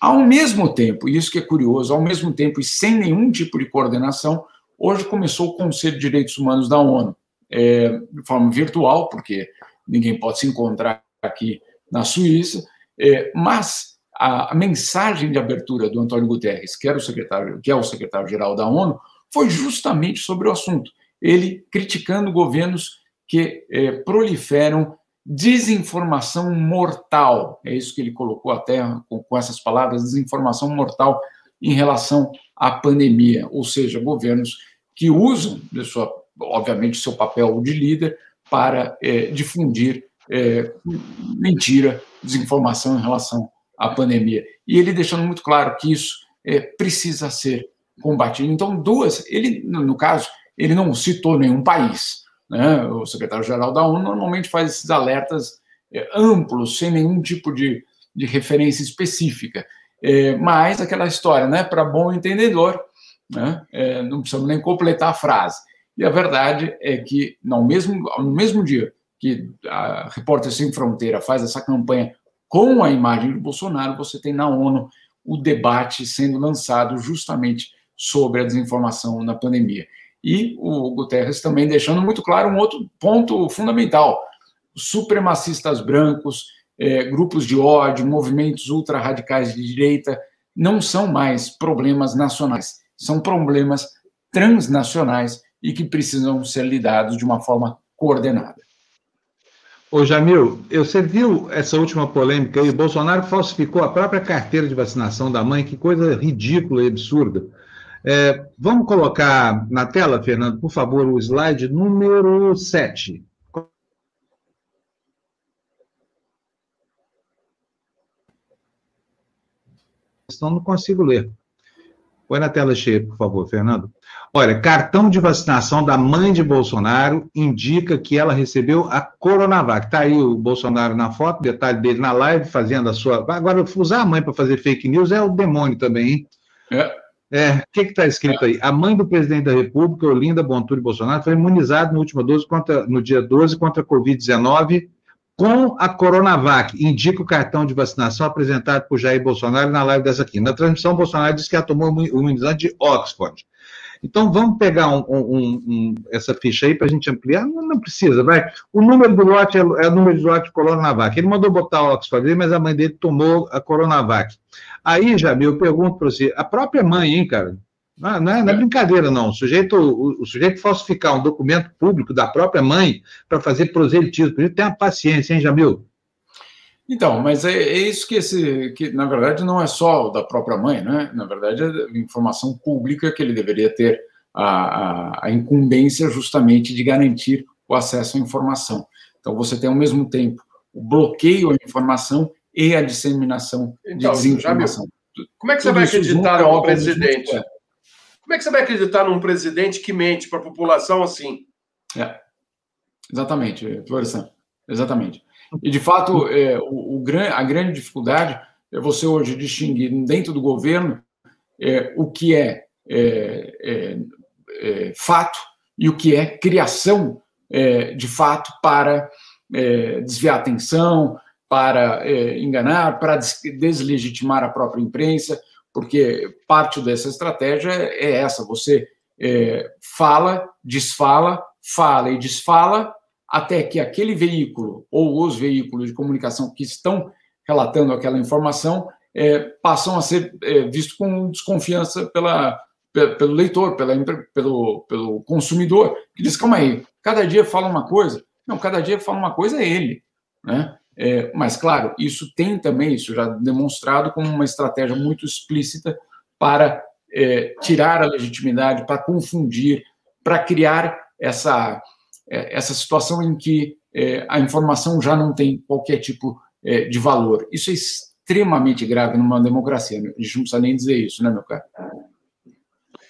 Ao mesmo tempo, isso que é curioso, ao mesmo tempo e sem nenhum tipo de coordenação, hoje começou o Conselho de Direitos Humanos da ONU, é, de forma virtual, porque ninguém pode se encontrar aqui na Suíça, é, mas a, a, mensagem de abertura do Antônio Guterres, que, era o secretário, que é o secretário-geral da ONU, foi justamente sobre o assunto. Ele criticando governos que é, proliferam desinformação mortal. É isso que ele colocou até com, com essas palavras, desinformação mortal em relação à pandemia, ou seja, governos que usam de sua obviamente, seu papel de líder para é, difundir é, mentira, desinformação em relação à pandemia. E ele deixando muito claro que isso é, precisa ser combatido. Então, duas, ele, no caso, ele não citou nenhum país. Né? O secretário-geral da ONU normalmente faz esses alertas é, amplos, sem nenhum tipo de, de referência específica. É, mas aquela história, né? Para bom entendedor, né? É, não precisamos nem completar a frase. E a verdade é que, no mesmo, no mesmo dia que a Repórter Sem Fronteira faz essa campanha com a imagem de Bolsonaro, você tem na ONU o debate sendo lançado justamente sobre a desinformação na pandemia. E o Guterres também deixando muito claro um outro ponto fundamental: supremacistas brancos, é, grupos de ódio, movimentos ultra-radicais de direita não são mais problemas nacionais, são problemas transnacionais e que precisam ser lidados de uma forma coordenada. Ô Jamil, você viu essa última polêmica aí? Bolsonaro falsificou a própria carteira de vacinação da mãe, que coisa ridícula e absurda. É, vamos colocar na tela, Fernando, por favor, o slide número 7. Então não consigo ler. Põe na tela cheia, por favor, Fernando. Olha, cartão de vacinação da mãe de Bolsonaro indica que ela recebeu a Coronavac. Está aí o Bolsonaro na foto, detalhe dele na live, fazendo a sua. Agora, usar a mãe para fazer fake news é o demônio também, hein? É. É, o que está escrito aí? A mãe do presidente da República, Olinda Bontura Bolsonaro, foi imunizada no último 12 contra, no dia 12 contra a Covid-19 com a Coronavac, indica o cartão de vacinação apresentado por Jair Bolsonaro na live dessa aqui. Na transmissão, Bolsonaro disse que ela tomou o imunizante de Oxford. Então, vamos pegar um, um, um, essa ficha aí para a gente ampliar? Não, não, precisa, vai. O número do lote é, é, o número de lote de Coronavac. Ele mandou botar o Oxford, mas a mãe dele tomou a Coronavac. Aí, Jamil, eu pergunto para você, a própria mãe, hein, cara? Não, é, não, é, não é brincadeira, não. O sujeito, o, o, sujeito falsificar um documento público da própria mãe para fazer proselitismo, tem uma paciência, hein, Jamil? Então, mas é, é, isso que esse, que na verdade não é só da própria mãe, né? Na verdade é informação pública que ele deveria ter a, a, a, incumbência justamente de garantir o acesso à informação. Então você tem ao mesmo tempo o bloqueio à informação e a disseminação então, de desinformação. Como é que você vai acreditar num presidente? Como é que você vai acreditar num presidente que mente para a população assim? É. Exatamente, Florestan. Exatamente. E, de fato, é, o, o, a grande dificuldade é você hoje distinguir dentro do governo é, o que é, é, é, é fato e o que é criação é, de fato para desviar a atenção, para enganar, para deslegitimar a própria imprensa, porque parte dessa estratégia é essa: você fala, desfala, fala e desfala até que aquele veículo ou os veículos de comunicação que estão relatando aquela informação é, passam a ser é, vistos com desconfiança pela, pelo leitor, pela, pelo, pelo consumidor, que diz, calma aí, cada dia fala uma coisa. Não, cada dia fala uma coisa é ele. Né? É, mas, claro, isso tem também, isso já demonstrado como uma estratégia muito explícita para é, tirar a legitimidade, para confundir, para criar essa essa situação em que é, a informação já não tem qualquer tipo é, de valor. Isso é extremamente grave numa democracia. A gente não precisa nem dizer isso, né, meu caro?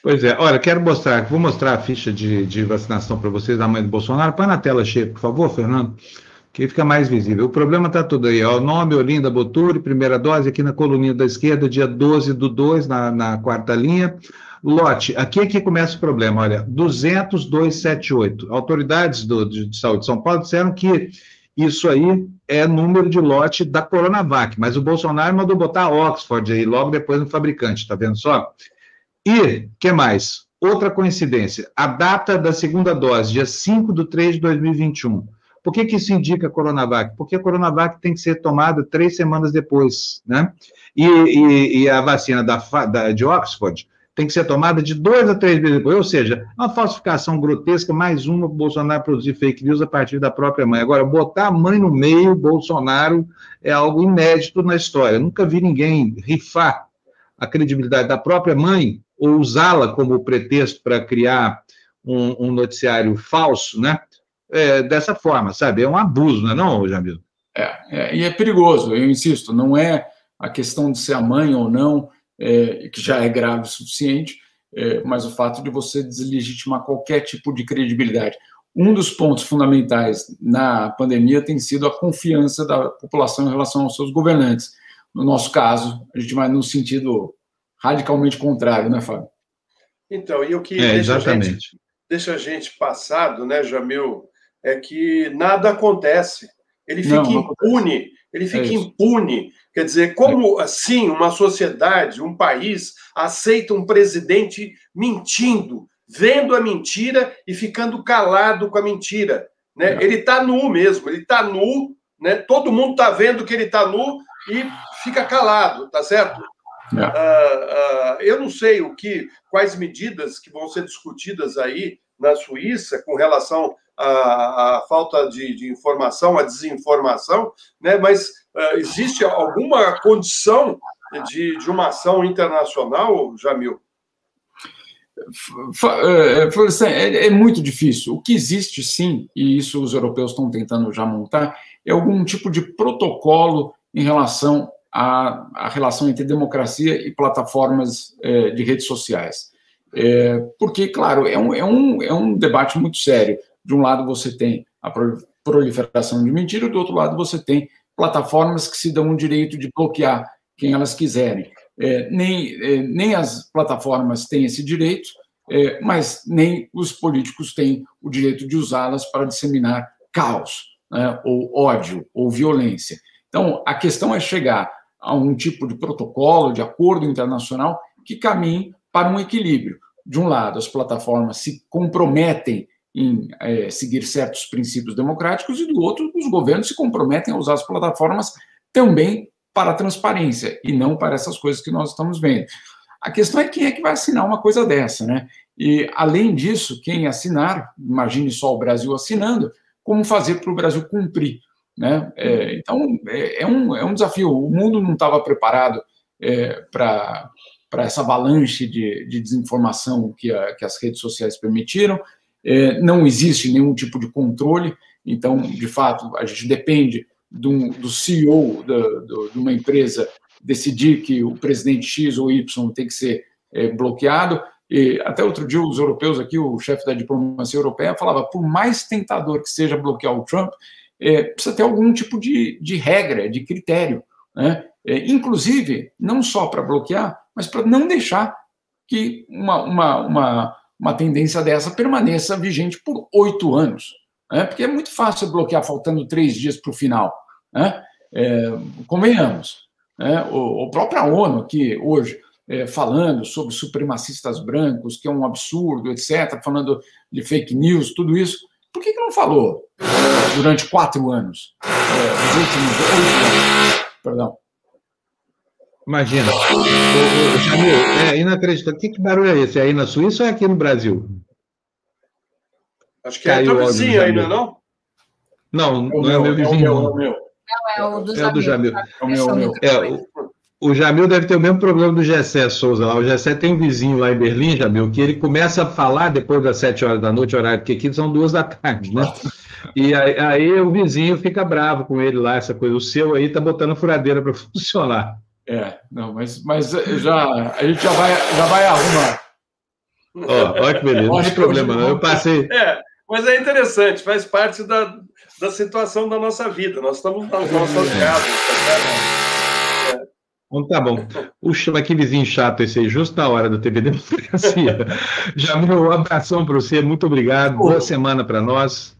Pois é. Olha, quero mostrar, vou mostrar a ficha de, de vacinação para vocês da mãe do Bolsonaro. Põe na tela cheia, por favor, Fernando, que fica mais visível. O problema está tudo aí. Ó, nome, Olinda Boturi, primeira dose, aqui na coluninha da esquerda, dia 12 do 2, na, na quarta linha. Lote, aqui é que começa o problema, olha, 20278. Autoridades do, de saúde de São Paulo disseram que isso aí é número de lote da Coronavac, mas o Bolsonaro mandou botar Oxford aí logo depois no fabricante, tá vendo só? E, que mais? Outra coincidência, a data da segunda dose, dia 5 de 3 de 2021. Por que, que isso indica Coronavac? Porque a Coronavac tem que ser tomada três semanas depois, né? E, e, e a vacina da, da, de Oxford tem que ser tomada de dois a três vezes depois. Ou seja, uma falsificação grotesca, mais uma Bolsonaro produzir fake news a partir da própria mãe. Agora, botar a mãe no meio, Bolsonaro, é algo inédito na história. Nunca vi ninguém rifar a credibilidade da própria mãe ou usá-la como pretexto para criar um, um, noticiário falso, né? É, dessa forma, sabe? É um abuso, não é, não, Jamil? É, é, e é perigoso, eu insisto, não é a questão de ser a mãe ou não, é, que já é grave o suficiente, é, mas o fato de você deslegitimar qualquer tipo de credibilidade. Um dos pontos fundamentais na pandemia tem sido a confiança da população em relação aos seus governantes. No nosso caso, a gente vai no sentido radicalmente contrário, né, Fábio? Então, e o que é, deixa, a gente, deixa a gente passado, né, Jamil, é que nada acontece. Ele fica não, não impune, acontece. ele fica é impune Quer dizer, como assim uma sociedade, um país, aceita um presidente mentindo, vendo a mentira e ficando calado com a mentira? Né? É. Ele está nu mesmo, ele está nu, né? todo mundo está vendo que ele está nu e fica calado, tá certo? Uh, uh, eu não sei o que, quais medidas que vão ser discutidas aí na Suíça com relação à, à falta de, de, informação, à desinformação, né? mas existe alguma condição de, de uma ação internacional, Jamil? É, é, é muito difícil. O que existe, sim, e isso os europeus estão tentando já montar, é algum tipo de protocolo em relação à, à relação entre democracia e plataformas de redes sociais. É, porque, claro, é um, é, um, é um debate muito sério. De um lado, você tem a proliferação de mentira, do outro lado, você tem plataformas que se dão o direito de bloquear quem elas quiserem. É, nem, é, nem as plataformas têm esse direito, é, mas nem os políticos têm o direito de usá-las para disseminar caos, né, ou ódio, ou violência. Então, a questão é chegar a um tipo de protocolo, de acordo internacional, que caminhe para um equilíbrio. De um lado, as plataformas se comprometem em é, seguir certos princípios democráticos, e do outro, os governos se comprometem a usar as plataformas também para a transparência e não para essas coisas que nós estamos vendo. A questão é quem é que vai assinar uma coisa dessa, né? E, além disso, quem assinar, imagine só o Brasil assinando, como fazer para o Brasil cumprir. Né? É, então, é, é, um, é um desafio. O mundo não estava preparado é, para essa avalanche de, de desinformação que, a, que as redes sociais permitiram. É, não existe nenhum tipo de controle, então, de fato, a gente depende do, do CEO da, de uma empresa decidir que o presidente X ou Y tem que ser é, bloqueado. E até outro dia, os europeus aqui, o chefe da diplomacia europeia, falava: por mais tentador que seja bloquear o Trump, é, precisa ter algum tipo de, de regra, de critério. Né? É, inclusive, não só para bloquear, mas para não deixar que uma, uma, uma, uma tendência dessa permaneça vigente por oito anos. Né? Porque é muito fácil bloquear faltando três dias para o final. Né? É, convenhamos. Né? O, o próprio ONU, que hoje é, falando sobre supremacistas brancos, que é um absurdo, etc., falando de fake news, tudo isso, por que, que não falou durante quatro anos? É, os últimos oito anos. Perdão. Imagina. O, Jamil, é inacreditável. Que, que barulho é esse? É aí na Suíça ou é aqui no Brasil? Acho que é teu vizinho ainda, não? Não, não é o meu vizinho. É o meu. Não, é o do Jamil. É o do Jamil. É o meu, meu. É, o, o Jamil deve ter o mesmo problema do Gessé Souza lá. O Gessé tem um vizinho lá em Berlim, Jamil, que ele começa a falar depois das sete horas da noite, horário que aqui são duas da tarde, né? E aí, aí, o vizinho fica bravo com ele lá, essa coisa. O seu aí tá botando a furadeira para funcionar. É, não, mas, mas já, a gente já vai, já vai arrumar. Ó, olha que beleza, não tem problema não. Eu passei. É, mas é interessante, faz parte da, da situação da nossa vida. Nós estamos nas nossas é. casas, tá é. Então tá bom. Puxa, mas que vizinho chato esse aí, justo na hora da TV Democracia. Jamil, um abração para você, muito obrigado. Boa semana para nós.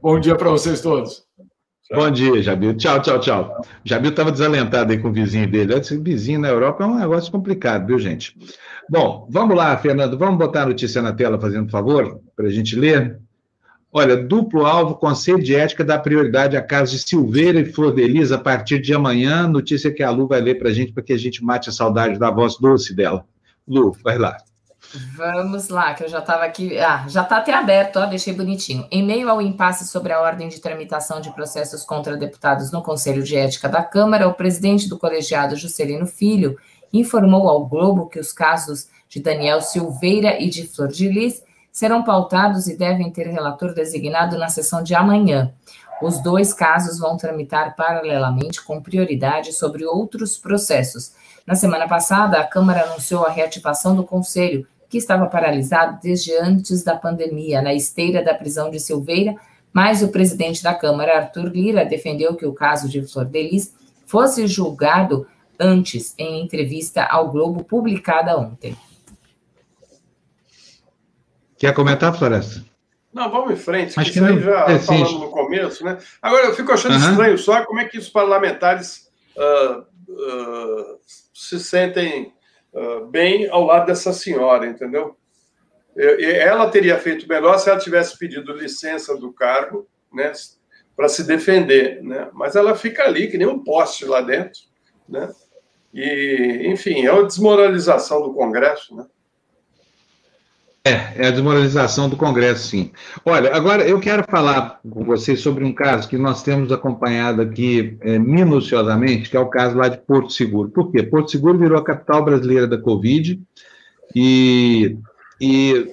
Bom dia para vocês todos. Bom dia, Jabil. Tchau, tchau, tchau. Jabil estava desalentado aí com o vizinho dele. Esse vizinho na Europa é um negócio complicado, viu, gente? Bom, vamos lá, Fernando. Vamos botar a notícia na tela, fazendo favor, para a gente ler. Olha, duplo alvo, Conselho de Ética dá prioridade a casos de Silveira e Flor a partir de amanhã. Notícia que a Lu vai ler para a gente, para que a gente mate a saudade da voz doce dela. Lu, vai lá. Vamos lá, que eu já estava aqui. Ah, já está até aberto, ó, deixei bonitinho. Em meio ao impasse sobre a ordem de tramitação de processos contra deputados no Conselho de Ética da Câmara, o presidente do colegiado, Juscelino Filho, informou ao Globo que os casos de Daniel Silveira e de Flor de Lis serão pautados e devem ter relator designado na sessão de amanhã. Os dois casos vão tramitar paralelamente com prioridade sobre outros processos. Na semana passada, a Câmara anunciou a reativação do Conselho que estava paralisado desde antes da pandemia, na esteira da prisão de Silveira, mas o presidente da Câmara, Arthur Lira, defendeu que o caso de Flor Delis fosse julgado antes, em entrevista ao Globo publicada ontem. Quer comentar, Floresta? Não, vamos em frente, Acho que isso aí já é, falamos no começo, né? Agora, eu fico achando uhum. estranho só como é que os parlamentares uh, uh, se sentem uh, bem ao lado dessa senhora, entendeu? Ela teria feito melhor se ela tivesse pedido licença do cargo, né, para se defender, né? Mas ela fica ali que nem um poste lá dentro, né? E, enfim, é uma desmoralização do Congresso, né? É, é a desmoralização do Congresso, sim. Olha, agora eu quero falar com vocês sobre um caso que nós temos acompanhado aqui é, minuciosamente, que é o caso lá de Porto Seguro. Por quê? Porto Seguro virou a capital brasileira da Covid e, e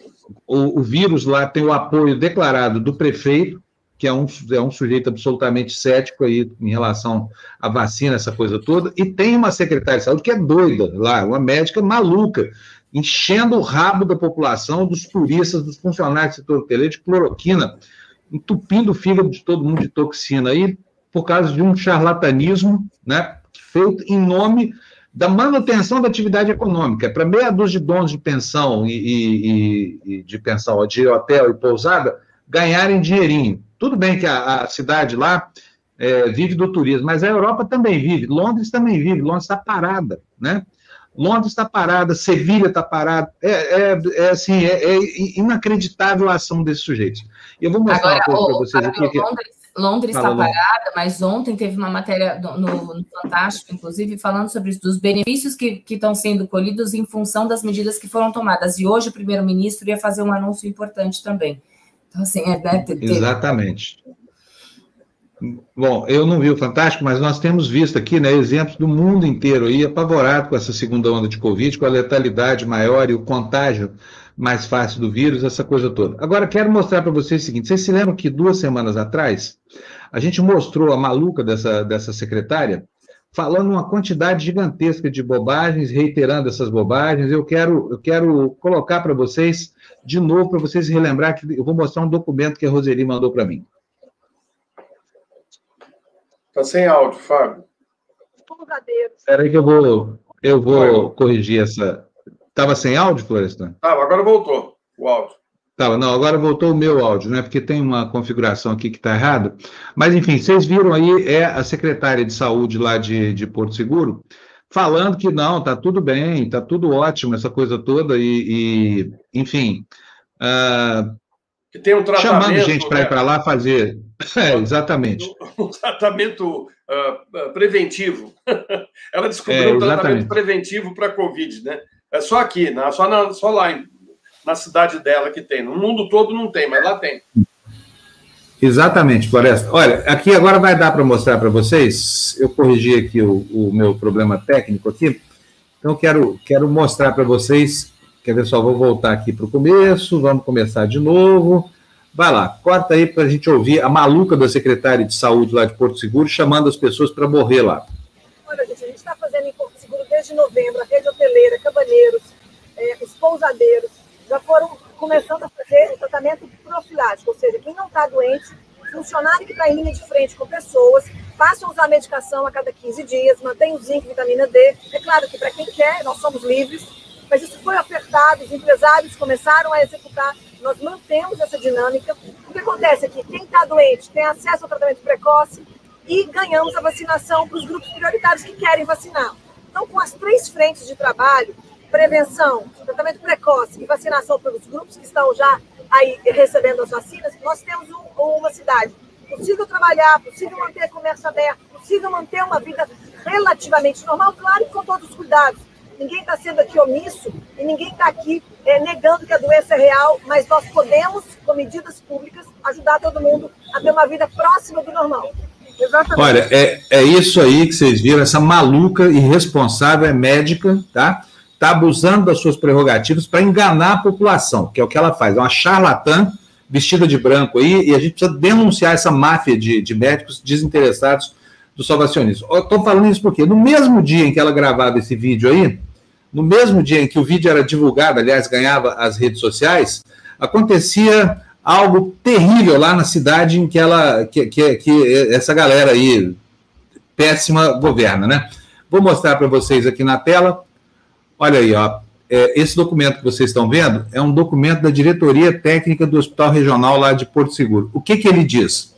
o, o vírus lá tem o apoio declarado do prefeito, que é um, é um sujeito absolutamente cético aí em relação à vacina, essa coisa toda, e tem uma secretária de saúde que é doida lá, uma médica maluca, enchendo o rabo da população, dos turistas, dos funcionários do setor hoteleiro de cloroquina, entupindo o fígado de todo mundo de toxina aí, por causa de um charlatanismo, né, feito em nome da manutenção da atividade econômica. Para meia dúzia de donos de pensão e, e, e, de pensão de hotel e pousada ganharem dinheirinho. Tudo bem que a, a cidade lá é, vive do turismo, mas a Europa também vive, Londres também vive, Londres está parada, né? Londres está parada, Sevilha está parada. É, é, é assim, é, é, inacreditável a ação desses sujeitos. Eu vou mostrar Agora, uma coisa para vocês aqui. Que... Londres está parada, mas ontem teve uma matéria no, no, Fantástico, inclusive, falando sobre os benefícios que, que estão sendo colhidos em função das medidas que foram tomadas. E hoje o primeiro-ministro ia fazer um anúncio importante também. Então, assim, é, né, ter, Exatamente. Bom, eu não vi o Fantástico, mas nós temos visto aqui né, exemplos do mundo inteiro aí apavorado com essa segunda onda de Covid, com a letalidade maior e o contágio mais fácil do vírus, essa coisa toda. Agora, quero mostrar para vocês o seguinte: vocês se lembram que duas semanas atrás a gente mostrou a maluca dessa, dessa secretária falando uma quantidade gigantesca de bobagens, reiterando essas bobagens. Eu quero, eu quero colocar para vocês, de novo, para vocês relembrar que eu vou mostrar um documento que a Roseli mandou para mim. Está sem áudio, Fábio. Espera aí que eu vou, eu vou corrigir essa. Estava sem áudio, Florestan? Estava, agora voltou o áudio. Tava, não, agora voltou o meu áudio, né? Porque tem uma configuração aqui que está errada. Mas, enfim, vocês viram aí, é a secretária de saúde lá de, de Porto Seguro, falando que não, tá tudo bem, tá tudo ótimo, essa coisa toda, e, e enfim. Uh, que tem um tratamento. Chamando gente para né? ir para lá fazer. É, exatamente. Um, tratamento uh, preventivo. Ela descobriu é, um tratamento preventivo para a Covid, né? É só aqui, né? só, na, só lá em na cidade dela que tem. No mundo todo não tem, mas lá tem. Exatamente, Floresta. Olha, aqui agora vai dar para mostrar para vocês. Eu corrigi aqui o, o, meu problema técnico aqui. Então, quero, quero mostrar para vocês. Quer ver só? Vou voltar aqui para o começo. Vamos começar de novo. Vai lá, corta aí para a gente ouvir a maluca da secretária de saúde lá de Porto Seguro chamando as pessoas para morrer lá. Olha, gente, a gente está fazendo em Porto Seguro desde novembro a rede hoteleira, cabaneiros, é, os pousadeiros, já foram começando a fazer o tratamento profilático, ou seja, quem não está doente, funcionário que está em linha de frente com pessoas, passam a usar medicação a cada 15 dias, mantém o zinco vitamina D. É claro que para quem quer, nós somos livres, mas isso foi apertado, os empresários começaram a executar, nós mantemos essa dinâmica. O que acontece é que quem está doente tem acesso ao tratamento precoce e ganhamos a vacinação para os grupos prioritários que querem vacinar. Então, com as três frentes de trabalho, prevenção, tratamento precoce e vacinação pelos grupos que estão já aí recebendo as vacinas, nós temos um, uma cidade possível trabalhar, possível manter comércio aberto, possível manter uma vida relativamente normal, claro, com todos os cuidados. Ninguém está sendo aqui omisso e ninguém está aqui é, negando que a doença é real, mas nós podemos, com medidas públicas, ajudar todo mundo a ter uma vida próxima do normal. Exatamente. Olha, é, é isso aí que vocês viram, essa maluca irresponsável é médica, tá? está abusando das suas prerrogativas para enganar a população, que é o que ela faz. É uma charlatã vestida de branco aí, e a gente precisa denunciar essa máfia de, de médicos desinteressados do salvacionismo. Estou falando isso porque no mesmo dia em que ela gravava esse vídeo aí, no mesmo dia em que o vídeo era divulgado, aliás, ganhava as redes sociais, acontecia algo terrível lá na cidade em que ela, que, que, que essa galera aí péssima governa, né? Vou mostrar para vocês aqui na tela Olha aí, ó. É, esse documento que vocês estão vendo é um documento da diretoria técnica do Hospital Regional lá de Porto Seguro. O que, que ele diz?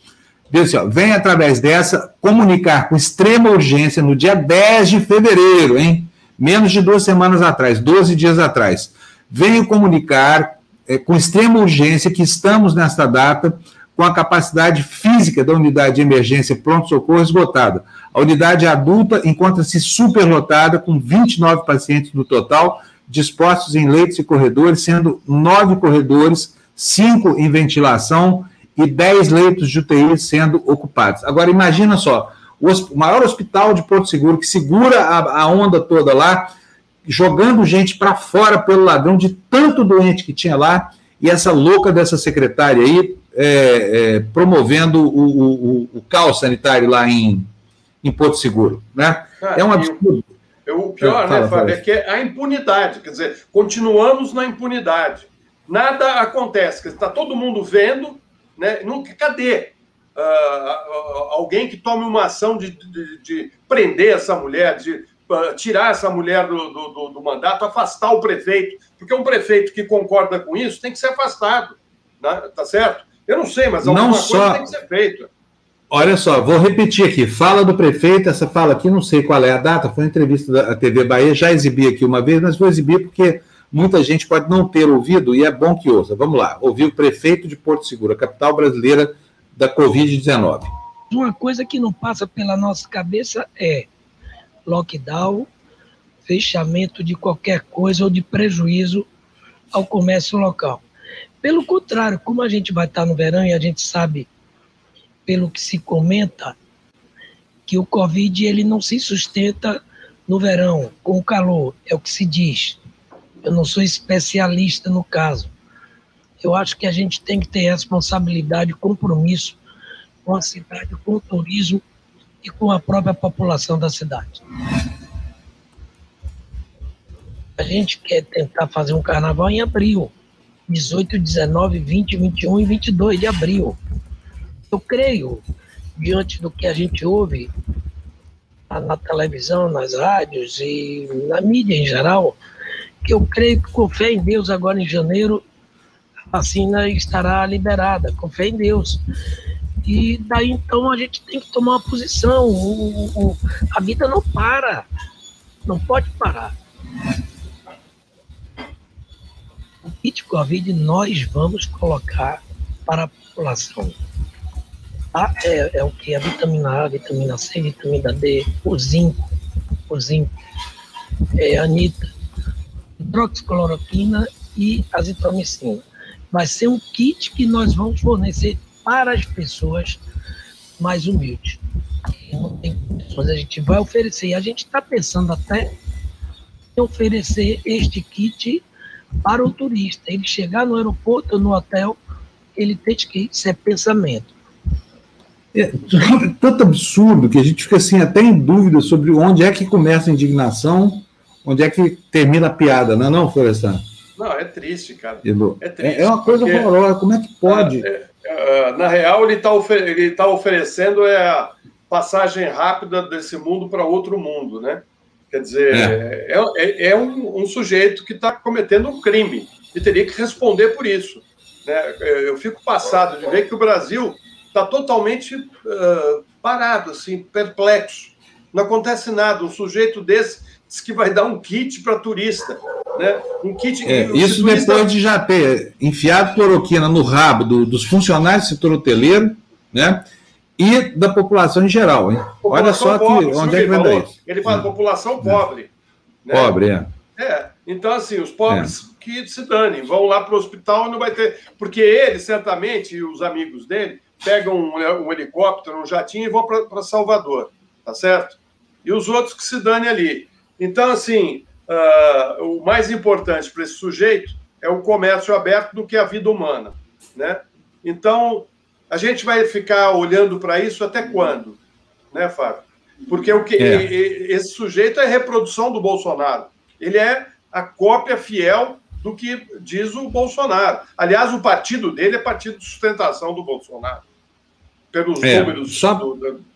Diz assim, ó, vem através dessa comunicar com extrema urgência no dia 10 de fevereiro, hein? Menos de duas semanas atrás, 12 dias atrás. Venho comunicar é, com extrema urgência que estamos nesta data com a capacidade física da unidade de emergência pronto-socorro esgotada. A unidade adulta encontra-se superlotada, com 29 pacientes no total, dispostos em leitos e corredores, sendo nove corredores, cinco em ventilação e dez leitos de UTI sendo ocupados. Agora, imagina só, o maior hospital de Porto Seguro, que segura a, a onda toda lá, jogando gente para fora pelo ladrão de tanto doente que tinha lá, e essa louca dessa secretária aí é, é, promovendo o, o, o, caos sanitário lá em, em Porto Seguro. Né? É um absurdo. o pior, né, Fábio, é que é a impunidade. Quer dizer, continuamos na impunidade. Nada acontece. Está todo mundo vendo. Né? Nunca, cadê uh, alguém que tome uma ação de, de, de prender essa mulher, de uh, tirar essa mulher do, do, do, mandato, afastar o prefeito? Porque um prefeito que concorda com isso tem que ser afastado. Né? Tá certo? Eu não sei, mas alguma não coisa só... tem que ser feita. Olha só, vou repetir aqui. Fala do prefeito, essa fala aqui, não sei qual é a data, foi uma entrevista da TV Bahia, já exibi aqui uma vez, mas vou exibir porque muita gente pode não ter ouvido e é bom que ouça. Vamos lá, ouvir o prefeito de Porto Seguro, a capital brasileira da Covid-19. Uma coisa que não passa pela nossa cabeça é lockdown, fechamento de qualquer coisa ou de prejuízo ao comércio local. Pelo contrário, como a gente vai estar no verão e a gente sabe pelo que se comenta, que o Covid ele não se sustenta no verão, com o calor, é o que se diz. Eu não sou especialista no caso. Eu acho que a gente tem que ter responsabilidade, compromisso com a cidade, com o turismo e com a própria população da cidade. A gente quer tentar fazer um carnaval em abril, 18, 19, 20, 21 e 22 de abril. Eu creio, diante do que a gente ouve na televisão, nas rádios e na mídia em geral, que eu creio que com fé em Deus agora em janeiro vacina estará liberada, com fé em Deus. E daí então a gente tem que tomar uma posição. O, o, a vida não para, não pode parar. O kit Covid nós vamos colocar para a população. A é, é o que? A vitamina A, vitamina C, vitamina D, o zinco, o zinco, é, anita, hidroxicloroquina e azitromicina. Vai ser um kit que nós vamos fornecer para as pessoas mais humildes. Não tem condições, a gente vai oferecer. E a gente está pensando até em oferecer este kit para o turista. Ele chegar no aeroporto no hotel, ele tem que isso é pensamento. É tanto absurdo que a gente fica assim até em dúvida sobre onde é que começa a indignação, onde é que termina a piada, não é não, Florestan? Não, é triste, cara. É, triste, é uma coisa porque, horrorosa, como é que pode? É, é, na real, ele está ofer tá oferecendo é a passagem rápida desse mundo para outro mundo, né? Quer dizer, é, é, é, é um, um, sujeito que está cometendo um crime e teria que responder por isso. Né? Eu fico passado de ver que o Brasil está totalmente uh, parado, assim, perplexo. Não acontece nada. Um sujeito desse diz que vai dar um kit para turista. Né? Um kit. É, isso turista... depois de já ter enfiado cloroquina no rabo do, dos funcionários do setor hoteleiro, né? E da população em geral, hein? População Olha só pobre, que, onde é que vai dar isso. Ele fala população é. pobre. Né? Pobre, é. É, então assim, os pobres é. que se danem, vão lá para o hospital e não vai ter. Porque ele, certamente, e os amigos dele, pegam um, um helicóptero, um jatinho e vão para Salvador, tá certo? E os outros que se dane ali. Então, assim, uh, o mais importante para esse sujeito é o comércio aberto do que a vida humana, né? Então, a gente vai ficar olhando para isso até quando, né, Fábio? Porque o que é. esse sujeito é reprodução do Bolsonaro. Ele é a cópia fiel do que diz o Bolsonaro. Aliás, o partido dele é partido de sustentação do Bolsonaro pelos é, números. Só... Do,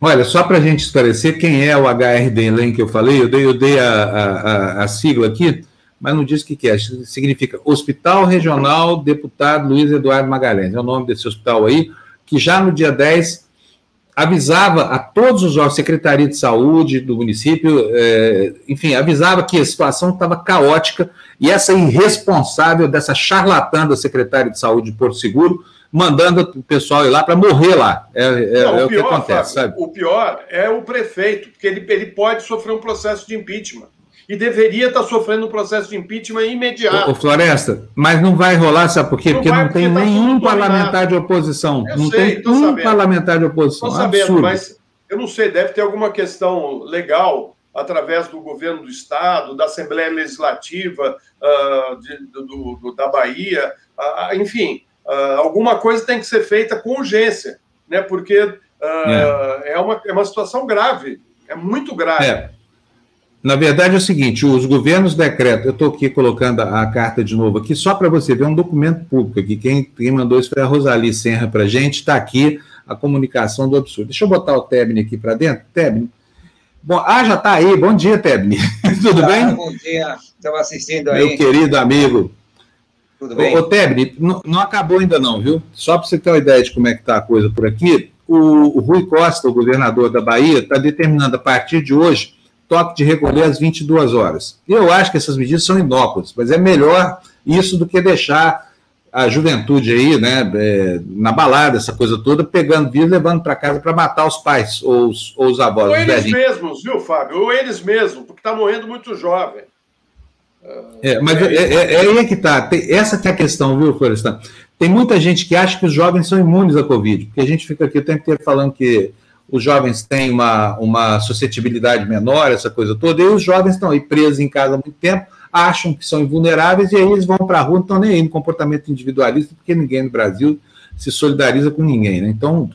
Olha, só para a gente esclarecer quem é o HRDLEM que eu falei, eu dei, eu dei a, a, a, sigla aqui, mas não disse o que, que é. Significa Hospital Regional Deputado Luiz Eduardo Magalhães. É o nome desse hospital aí, que já no dia 10 avisava a todos os órgãos, Secretaria de Saúde do município, é, enfim, avisava que a situação estava caótica e essa irresponsável dessa charlatã da Secretaria de Saúde de Porto Seguro mandando o pessoal ir lá para morrer lá. É, é, Não, é o, pior, que acontece, Fábio, sabe? O pior é o prefeito, porque ele, ele pode sofrer um processo de impeachment. E deveria estar tá sofrendo um processo de impeachment imediato. Ô, Floresta, mas não vai rolar, sabe por quê? Não porque não tem porque tá nenhum parlamentar de oposição. Eu não sei, tem um sabendo. parlamentar de oposição. Estou sabendo, Absurdo. mas eu não sei, deve ter alguma questão legal através do governo do Estado, da Assembleia Legislativa uh, de, do, do, da Bahia, uh, enfim, uh, alguma coisa tem que ser feita com urgência, né? Porque uh, é. é. uma, é uma situação grave, é muito grave. É. Na verdade é o seguinte, os governos decretam, eu estou aqui colocando a, a, carta de novo aqui, só para você ver um documento público aqui, quem, quem mandou isso foi a Rosali Serra para a gente, está aqui a comunicação do absurdo. Deixa eu botar o Tebni aqui para dentro. Tebni. Bom, ah, já está aí. Bom dia, Tebni. Tudo tá, bem? Bom dia. Estava assistindo aí. Meu querido amigo. Tudo bem? Ô, Tebni, não, não, acabou ainda não, viu? Só para você ter uma ideia de como é que está a coisa por aqui, o, o Rui Costa, o governador da Bahia, está determinando a partir de hoje toque de recolher às 22 horas. Eu acho que essas medidas são inócuas, mas é melhor isso do que deixar a juventude aí, né, é, na balada, essa coisa toda, pegando vírus, levando para casa para matar os pais ou os, ou os avós. Ou eles mesmos, viu, Fábio? Ou eles mesmos, porque está morrendo muito jovem. É, mas é, é, é, aí é que tá. Tem, essa que é a questão, viu, Florestan? tem muita gente que acha que os jovens são imunes à Covid, porque a gente fica aqui o tempo inteiro falando que os jovens têm uma, uma suscetibilidade menor, essa coisa toda, e os jovens estão aí presos em casa há muito tempo, acham que são invulneráveis, e aí eles vão para a rua, não estão nem aí no comportamento individualista, porque ninguém no Brasil se solidariza com ninguém. Né? Então,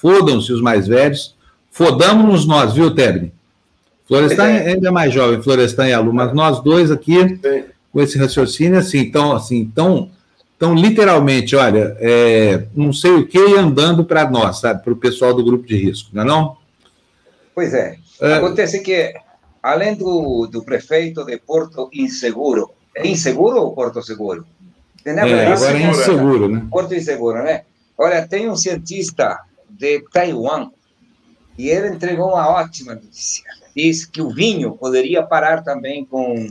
fodam-se os mais velhos, fodamos-nos nós, viu, Tebre? Florestan é. ainda é mais jovem, Florestan e Alu, mas nós dois aqui, com esse raciocínio, assim, então, assim, tão então, literalmente, olha, é, não sei o que andando para nós, sabe? Para o pessoal do grupo de risco, não é não? Pois é. é. Acontece que, além do, do prefeito de Porto Inseguro, é inseguro ou Porto Seguro? É, agora é inseguro, né? Porto Inseguro, né? Olha, tem um cientista de Taiwan e ele entregou uma ótima notícia. Diz que o vinho poderia parar também com,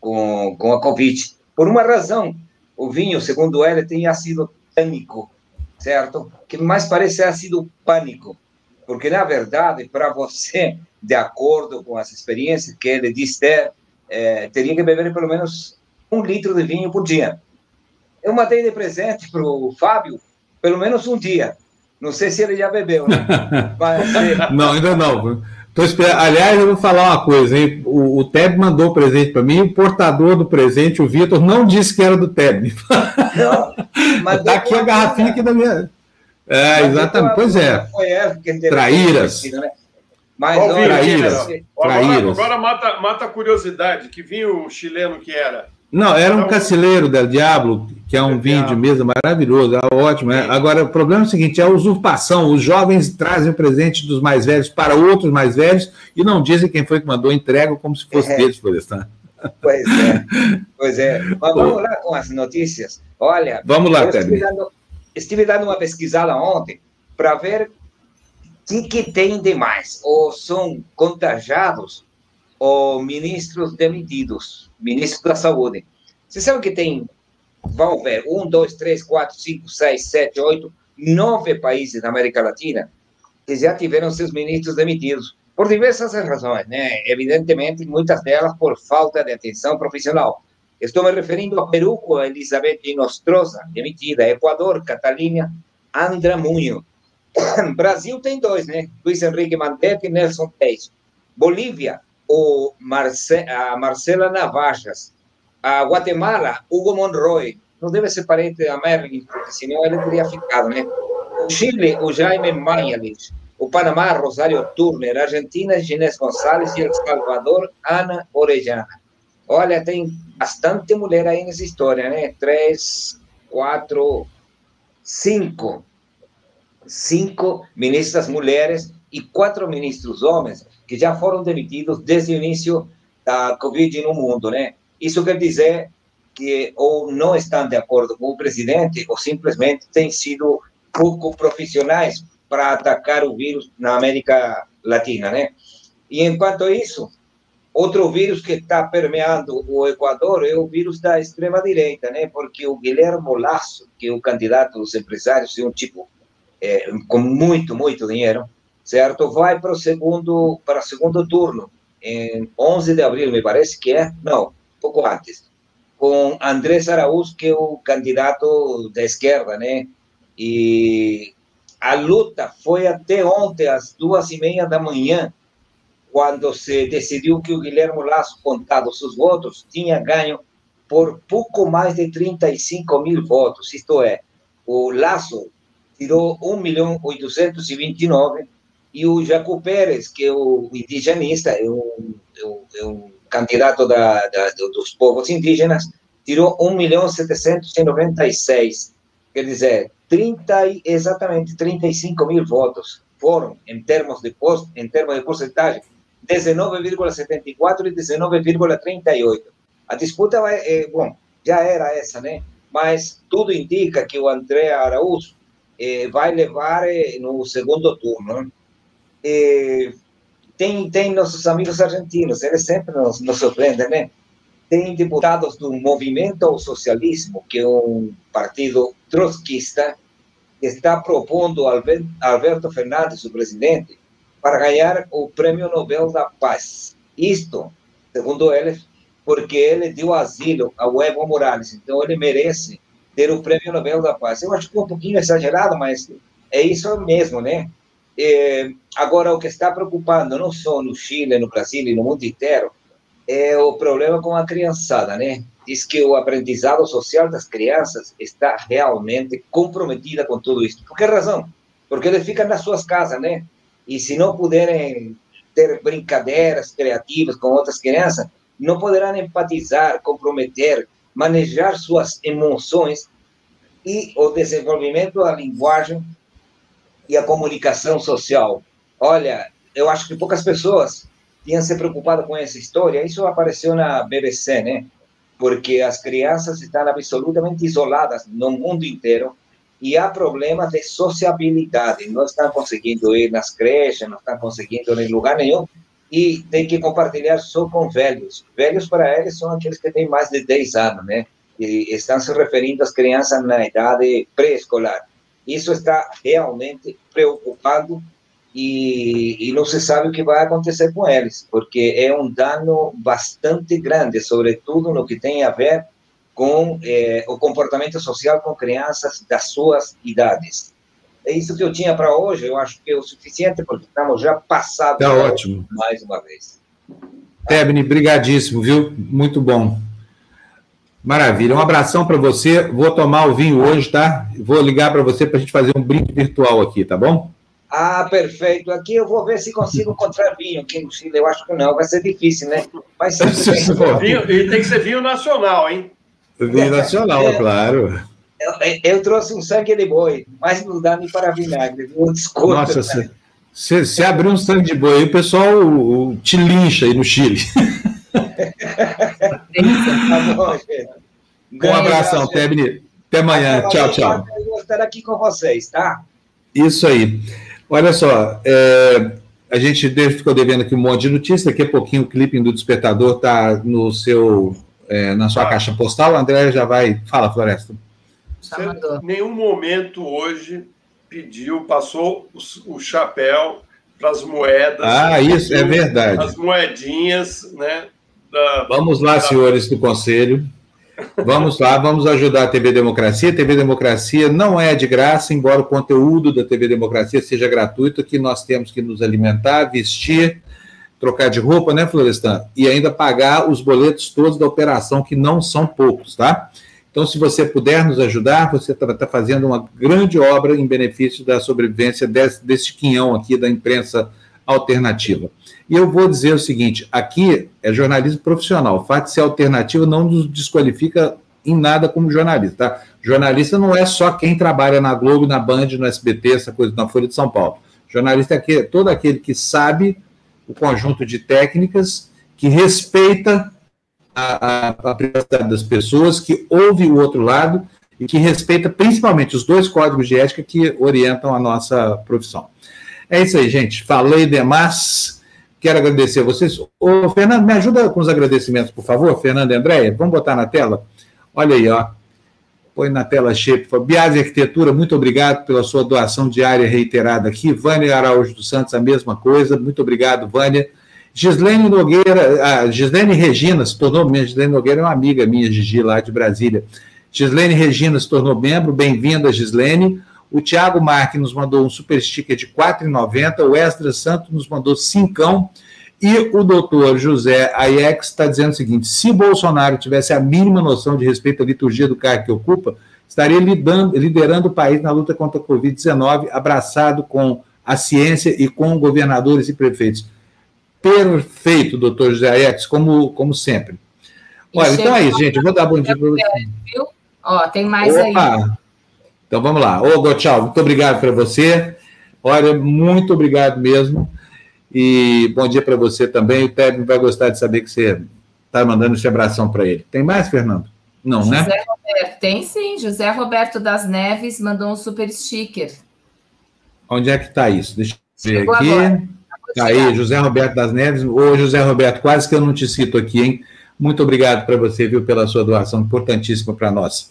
com, com a Covid, por uma razão o vinho, segundo ele, tem ácido tânico, certo? Que mais parece ácido pânico, porque na verdade, para você, de acordo com as experiências que ele diz ter, é, teria que beber pelo menos um litro de vinho por dia. Eu mandei de presente para o Fábio pelo menos um dia. Não sei se ele já bebeu, né? Mas, é... Não, ainda não. Tô esperando. Aliás, eu vou falar uma coisa, hein? O, o Teb mandou presente para mim, o portador do presente, o Vitor, não disse que era do Teb. Não, tá aqui a garrafinha aqui da minha. É, exatamente. Pois é. Traíras. Né? Mas não, traíras. Traíras. Agora, agora mata, mata a curiosidade, que vinho chileno que era? Não, era um então, cacileiro del Diablo, que é um vinho de mesa maravilhoso, é ótimo. É. Agora, o problema é o seguinte: é a usurpação. Os jovens trazem o presente dos mais velhos para outros mais velhos e não dizem quem foi que mandou entrega como se fosse é. deles, Florestan. Pois é, pois é. Mas vamos lá com as notícias. Olha, vamos lá, estive dando, estive dando uma pesquisada ontem para ver o que, que tem de mais. Ou são contagiados ou ministros demitidos, ministro da Saúde. Você sabe que tem, vamos ver, um, dois, três, quatro, cinco, seis, sete, oito, nove países da América Latina que já tiveram seus ministros demitidos, por diversas razões, né? Evidentemente, muitas delas por falta de atenção profissional. Estou me referindo a Peru com Elizabeth Nostroza, demitida, Equador, Catalina Andramunho. Brasil tem dois, né? Luiz Henrique Mandetta e Nelson Tejo. Bolívia, o Marce, a Marcela Navajas, a Guatemala, Hugo Monroy, não deve ser parente da Merlin, porque senão ele teria ficado, né? O Chile, o Jaime Mañalich, o Panamá, Rosário Turner, Argentina, Ginés Gonçalves e El Salvador, Ana Orellana. Olha, tem bastante mulher aí nessa história, né? Três, quatro, cinco. Cinco ministras mulheres e quatro ministros homens que já foram demitidos desde o início da Covid no mundo, né? Isso quer dizer que ou não estão de acordo com o presidente ou simplesmente têm sido pouco profissionais para atacar o vírus na América Latina, né? E enquanto isso, outro vírus que está permeando o Equador é o vírus da extrema direita, né? Porque o Guilherme Lasso, que é o candidato dos empresários, é um tipo é, com muito, muito dinheiro, certo? Vai para o segundo, para segundo turno, em 11 de abril, me parece que é, não, pouco antes, com Andrés Araújo, que é o candidato da esquerda, né? E a luta foi até ontem, às duas e meia da manhã, quando se decidiu que o Guilherme Lasso, contado seus votos, tinha ganho por pouco mais de 35 mil votos. Isto é, o Lasso tirou 1 milhão 829 e o Jaco Pérez, que é o indigenista, é um, é um, é um candidato da, da, dos povos indígenas, tirou 1 milhão 796. Quer dizer, 30, exatamente 35 mil votos foram, em termos de, post, em termos de porcentagem, 19,74 e 19,38. A disputa vai, é, bom, já era essa, né? Mas tudo indica que o André Araújo eh, vai levar eh, no segundo turno. Tem, tem nossos amigos argentinos, eles sempre nos, nos surpreendem, né? Tem deputados do Movimento ao Socialismo, que é um partido trotskista, que está propondo Alberto Fernandes, o presidente, para ganhar o Prêmio Nobel da Paz. Isto, segundo eles, porque ele deu asilo ao Evo Morales, então ele merece ter o Prêmio Nobel da Paz. Eu acho que é um pouquinho exagerado, mas é isso mesmo, né? É, agora, o que está preocupando, não só no Chile, no Brasil e no mundo inteiro, é o problema com a criançada, né? Diz que o aprendizado social das crianças está realmente comprometida com tudo isso. Por que razão? Porque eles ficam nas suas casas, né? E se não puderem ter brincadeiras criativas com outras crianças, não poderão empatizar, comprometer, manejar suas emoções e o desenvolvimento da linguagem e a comunicação social. Olha, eu acho que poucas pessoas tinham se preocupado com essa história. Isso apareceu na BBC, né? Porque as crianças estão absolutamente isoladas no mundo inteiro e há problemas de sociabilidade. Não estão conseguindo ir nas creches, não estão conseguindo ir em lugar nenhum e tem que compartilhar só com velhos. Velhos para eles são aqueles que têm mais de 10 anos, né? E estão se referindo às crianças na idade pré-escolar. Isso está realmente preocupando e, e, não se sabe o que vai acontecer com eles, porque é um dano bastante grande, sobretudo no que tem a ver com eh, o comportamento social com crianças das suas idades. É isso que eu tinha para hoje, eu acho que é o suficiente, porque estamos já passados. Está ótimo. Mais uma vez. Tebni, brigadíssimo, viu? Muito bom. Maravilha. Um abração para você. Vou tomar o vinho hoje, tá? Vou ligar para você para a gente fazer um brinde virtual aqui, tá bom? Ah, perfeito. Aqui eu vou ver se consigo encontrar vinho aqui no Chile. Eu acho que não, vai ser difícil, né? Mas vinho, e tem que ser vinho nacional, hein? Vinho nacional, é, claro. Eu, eu, trouxe um sangue de boi, mas não dá nem para vinagre. Desculpa. Nossa, você, você abriu um sangue de boi, o pessoal te lincha aí no Chile. tá bom, gente. Um abração, Tebni. Até amanhã. Tchau, tchau. Eu vou estar aqui com vocês, tá? Isso aí. Olha só, é, a gente ficou devendo aqui um monte de notícias. Daqui a pouquinho o clipe do Despertador está no seu, é, na sua ah. caixa postal. O André já vai. Fala, Floresta. Você, em nenhum momento hoje pediu, passou o, o chapéu para as moedas. Ah, isso é verdade. As moedinhas, né? Da, Vamos lá, da... senhores do Conselho. Vamos lá, vamos ajudar a TV Democracia. A TV Democracia não é de graça, embora o conteúdo da TV Democracia seja gratuito, que nós temos que nos alimentar, vestir, trocar de roupa, né, Florestan? E ainda pagar os boletos todos da operação, que não são poucos, tá? Então, se você puder nos ajudar, você está tá fazendo uma grande obra em benefício da sobrevivência desse, desse quinhão aqui da imprensa alternativa. E eu vou dizer o seguinte: aqui é jornalismo profissional. O fato de ser alternativo não nos desqualifica em nada como jornalista. Tá? Jornalista não é só quem trabalha na Globo, na Band, no SBT, essa coisa, na Folha de São Paulo. Jornalista é todo aquele que sabe o conjunto de técnicas, que respeita a, a, a privacidade das pessoas, que ouve o outro lado e que respeita principalmente os dois códigos de ética que orientam a nossa profissão. É isso aí, gente. Falei demais. Quero agradecer a vocês. Ô, Fernando, me ajuda com os agradecimentos, por favor, Fernando e Andréia. Vamos botar na tela? Olha aí, ó. Põe na tela cheia, favor. Biase Arquitetura, muito obrigado pela sua doação diária reiterada aqui. Vânia Araújo dos Santos, a mesma coisa. Muito obrigado, Vânia. Gislene Nogueira, a Gislene Regina se tornou, minha Gislene Nogueira é uma amiga minha, Gigi, lá de Brasília. Gislene Regina se tornou membro, bem-vinda, Gislene. O Tiago Marques nos mandou um super sticker de R$ 4,90. O Esdras Santos nos mandou cincão. E o doutor José Aiex está dizendo o seguinte: se Bolsonaro tivesse a mínima noção de respeito à liturgia do cargo que ocupa, estaria lidando, liderando o país na luta contra a Covid-19, abraçado com a ciência e com governadores e prefeitos. Perfeito, doutor José Aiex, como, como sempre. Olha, então é isso, gente. Eu vou dar bom dia para você. Viu? Ó, tem mais Opa. aí. Então vamos lá. Ô, Gotchal, muito obrigado para você. Olha, muito obrigado mesmo. E bom dia para você também. O técnico vai gostar de saber que você está mandando esse abração para ele. Tem mais, Fernando? Não, José né? José Roberto, tem sim. José Roberto das Neves mandou um super sticker. Onde é que está isso? Deixa eu ver Chegou aqui. Está aí, José Roberto das Neves. Ô, José Roberto, quase que eu não te cito aqui, hein? Muito obrigado para você, viu, pela sua doação importantíssima para nós.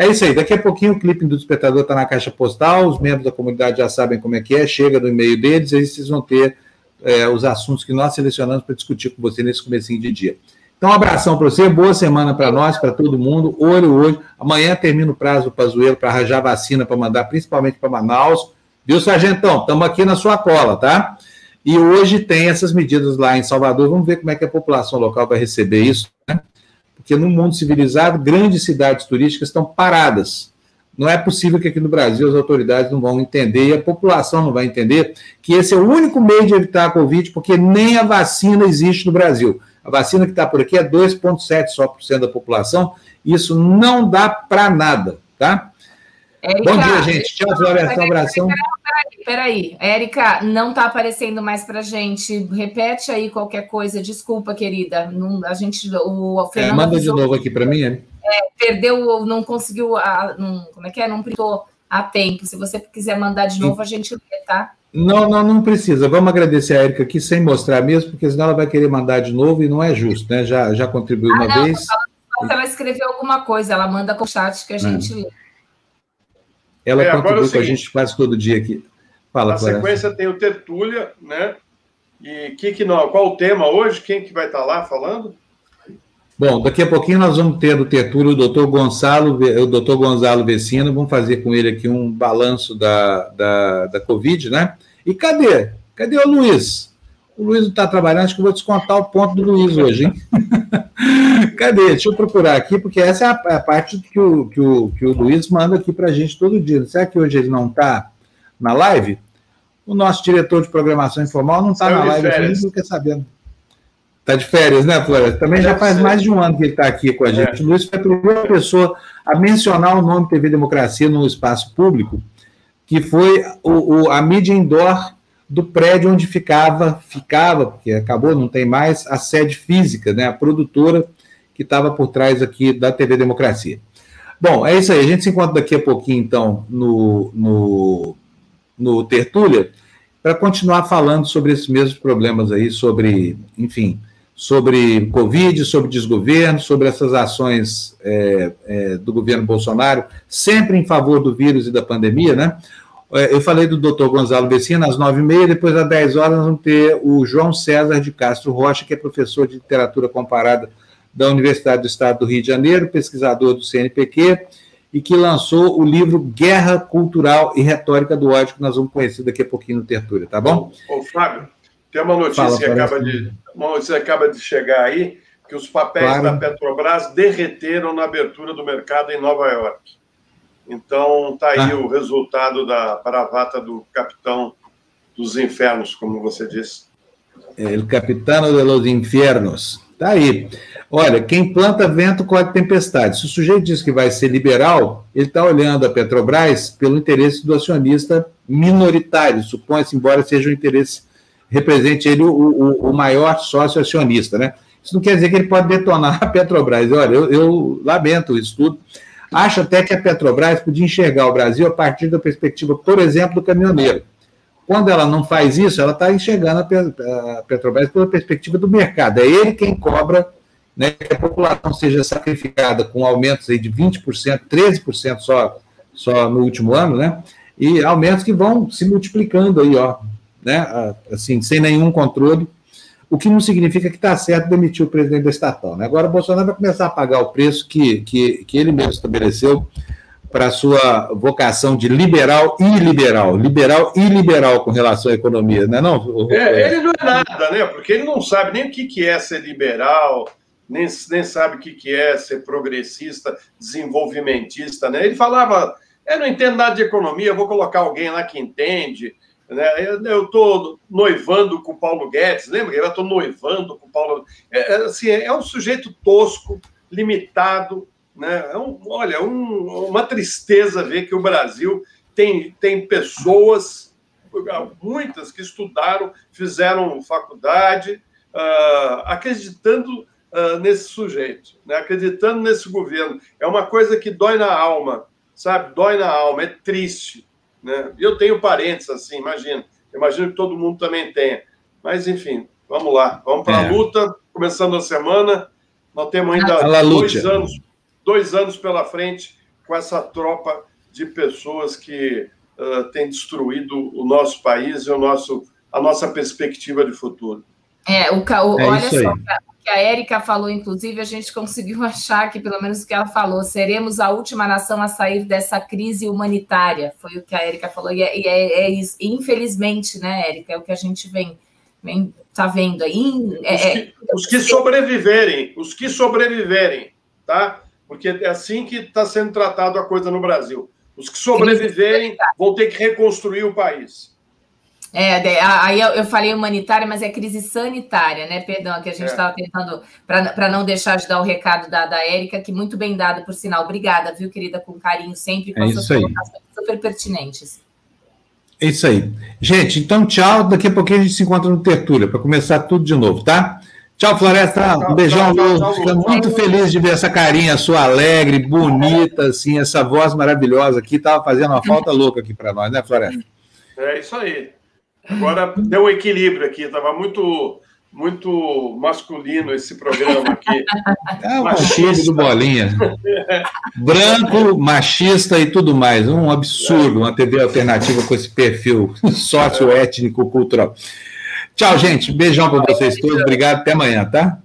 É isso aí. Daqui a pouquinho o clipe do Despertador está na caixa postal. Os membros da comunidade já sabem como é que é. Chega no e-mail deles, aí vocês vão ter é, os assuntos que nós selecionamos para discutir com você nesse comecinho de dia. Então, um abração para você, boa semana para nós, para todo mundo. Olho hoje. Amanhã termina o prazo para Zoeiro para arranjar vacina para mandar, principalmente para Manaus. Viu, Sargentão? Estamos aqui na sua cola, tá? E hoje tem essas medidas lá em Salvador. Vamos ver como é que a população local vai receber isso, né? Porque no mundo civilizado, grandes cidades turísticas estão paradas. Não é possível que aqui no Brasil as autoridades não vão entender e a população não vai entender que esse é o único meio de evitar a Covid, porque nem a vacina existe no Brasil. A vacina que está por aqui é 2,7% só por cento da população. Isso não dá para nada, tá? Érica, Bom dia, gente. Tchau, Floresta. Um abração. Peraí. Érica, não está aparecendo mais para gente. Repete aí qualquer coisa. Desculpa, querida. Não, a gente, o Fernando. É, manda de novo aqui para mim, é, Perdeu, não conseguiu. A, não, como é que é? Não printou a tempo. Se você quiser mandar de novo, a gente lê, tá? Não, não, não precisa. Vamos agradecer a Érica aqui sem mostrar mesmo, porque senão ela vai querer mandar de novo e não é justo, né? Já, já contribuiu ah, uma não, vez. Se ela escreveu alguma coisa, ela manda com o chat que a gente é. lê. Ela é, contribui é com a gente quase todo dia aqui. Fala, Na sequência tem o Tertúlia, né? E que que não, qual o tema hoje? Quem que vai estar lá falando? Bom, daqui a pouquinho nós vamos ter do Tertúlio o doutor Gonçalo, o doutor Gonzalo Vecino, vamos fazer com ele aqui um balanço da, da, da Covid, né? E cadê? Cadê o Luiz? O Luiz não está trabalhando, acho que eu vou descontar o ponto do Luiz hoje, hein? Cadê? Deixa eu procurar aqui, porque essa é a, a parte que o, que, o, que o Luiz manda aqui para a gente todo dia. Será que hoje ele não está na live? O nosso diretor de programação informal não está na live, a gente não quer saber. Está de férias, né, Flora? Também já faz mais de um ano que ele está aqui com a gente. É. Luiz foi a primeira pessoa a mencionar o nome TV Democracia no espaço público, que foi o, o, a mídia indoor do prédio onde ficava, ficava, porque acabou, não tem mais, a sede física, né, a produtora que estava por trás aqui da TV Democracia. Bom, é isso aí. A gente se encontra daqui a pouquinho, então, no, no, no Tertúlia, para continuar falando sobre esses mesmos problemas aí, sobre, enfim, sobre Covid, sobre desgoverno, sobre essas ações é, é, do governo Bolsonaro, sempre em favor do vírus e da pandemia, né? É, eu falei do doutor Gonzalo Bessina às nove e meia, depois às dez horas vamos ter o João César de Castro Rocha, que é professor de literatura comparada da Universidade do Estado do Rio de Janeiro, pesquisador do CNPq, e que lançou o livro Guerra Cultural e Retórica do Ódio, que nós vamos conhecer daqui a pouquinho no Tertúlia, tá bom? Ô, Fábio, tem uma notícia Fala, que acaba de, uma notícia acaba de chegar aí, que os papéis claro. da Petrobras derreteram na abertura do mercado em Nova York. Então, está aí ah. o resultado da bravata do capitão dos infernos, como você disse. El capitano de los infernos. Está aí. Olha, quem planta vento colhe tempestade. Se o sujeito diz que vai ser liberal, ele está olhando a Petrobras pelo interesse do acionista minoritário, supõe-se, embora seja o interesse, represente ele o, o, o, maior sócio acionista, né? Isso não quer dizer que ele pode detonar a Petrobras. Olha, eu, eu lamento isso tudo. Acho até que a Petrobras podia enxergar o Brasil a partir da perspectiva, por exemplo, do caminhoneiro. Quando ela não faz isso, ela está enxergando a Petrobras pela perspectiva do mercado. É ele quem cobra né, que a população seja sacrificada com aumentos aí de 20%, 13% só, só no último ano, né? E aumentos que vão se multiplicando aí, ó, né? Assim, sem nenhum controle o que não significa que está certo demitir o presidente da estatal. Né? Agora o Bolsonaro vai começar a pagar o preço que, que, que ele mesmo estabeleceu para a sua vocação de liberal e liberal, liberal e liberal com relação à economia, não é não? É, ele não é nada, né? Porque ele não sabe nem o que, que é ser liberal, nem, nem sabe o que, que é ser progressista, desenvolvimentista, né? Ele falava, eu não entendo nada de economia, vou colocar alguém lá que entende, né? Eu estou noivando com o Paulo Guedes, lembra? Eu estou noivando com o Paulo. É, é, assim, é um sujeito tosco, limitado. Né? É um, olha, um, uma tristeza ver que o Brasil tem, tem pessoas, muitas que estudaram, fizeram faculdade, uh, acreditando uh, nesse sujeito, né? acreditando nesse governo. É uma coisa que dói na alma, sabe? Dói na alma, é triste. Né? Eu tenho parentes assim, imagina. Imagino que todo mundo também tenha. Mas, enfim, vamos lá. Vamos para a é. luta. Começando a semana. Nós temos ainda dois anos, dois anos pela frente com essa tropa de pessoas que uh, têm destruído o nosso país e o nosso, a nossa perspectiva de futuro. É, o, o é olha só, o que que a Érica falou, inclusive, a gente conseguiu achar que, pelo menos o que ela falou, seremos a última nação a sair dessa crise humanitária. Foi o que a Érica falou. E é, é, é isso. Infelizmente, né, Érica, é o que a gente vem, vem tá vendo aí. É, os, que, é, os que sobreviverem, os que sobreviverem, tá? Porque é assim que está sendo tratado a coisa no Brasil. Os que sobreviverem vão ter que reconstruir o país. É, aí eu falei humanitária, mas é crise sanitária, né? Perdão, que a gente estava é. tentando, para não deixar de dar o recado da, da Érica, que muito bem dado, por sinal. Obrigada, viu, querida, com carinho sempre, com é suas colocações super pertinentes. É isso aí. Gente, então tchau. Daqui a pouquinho a gente se encontra no Tertúlia, para começar tudo de novo, tá? Tchau, Floresta. Um beijão, Lu. Fico muito feliz de ver essa carinha sua alegre, bonita, assim, essa voz maravilhosa aqui. Tava fazendo uma falta louca aqui para nós, né, Floresta? É isso aí. Agora deu um equilíbrio aqui, estava muito muito masculino esse programa aqui. É o machista do Bolinha. Branco, machista e tudo mais. Um absurdo, uma TV alternativa com esse perfil socioétnico cultural. Tchau, gente. Beijão para vocês todos. Obrigado. Até amanhã, tá?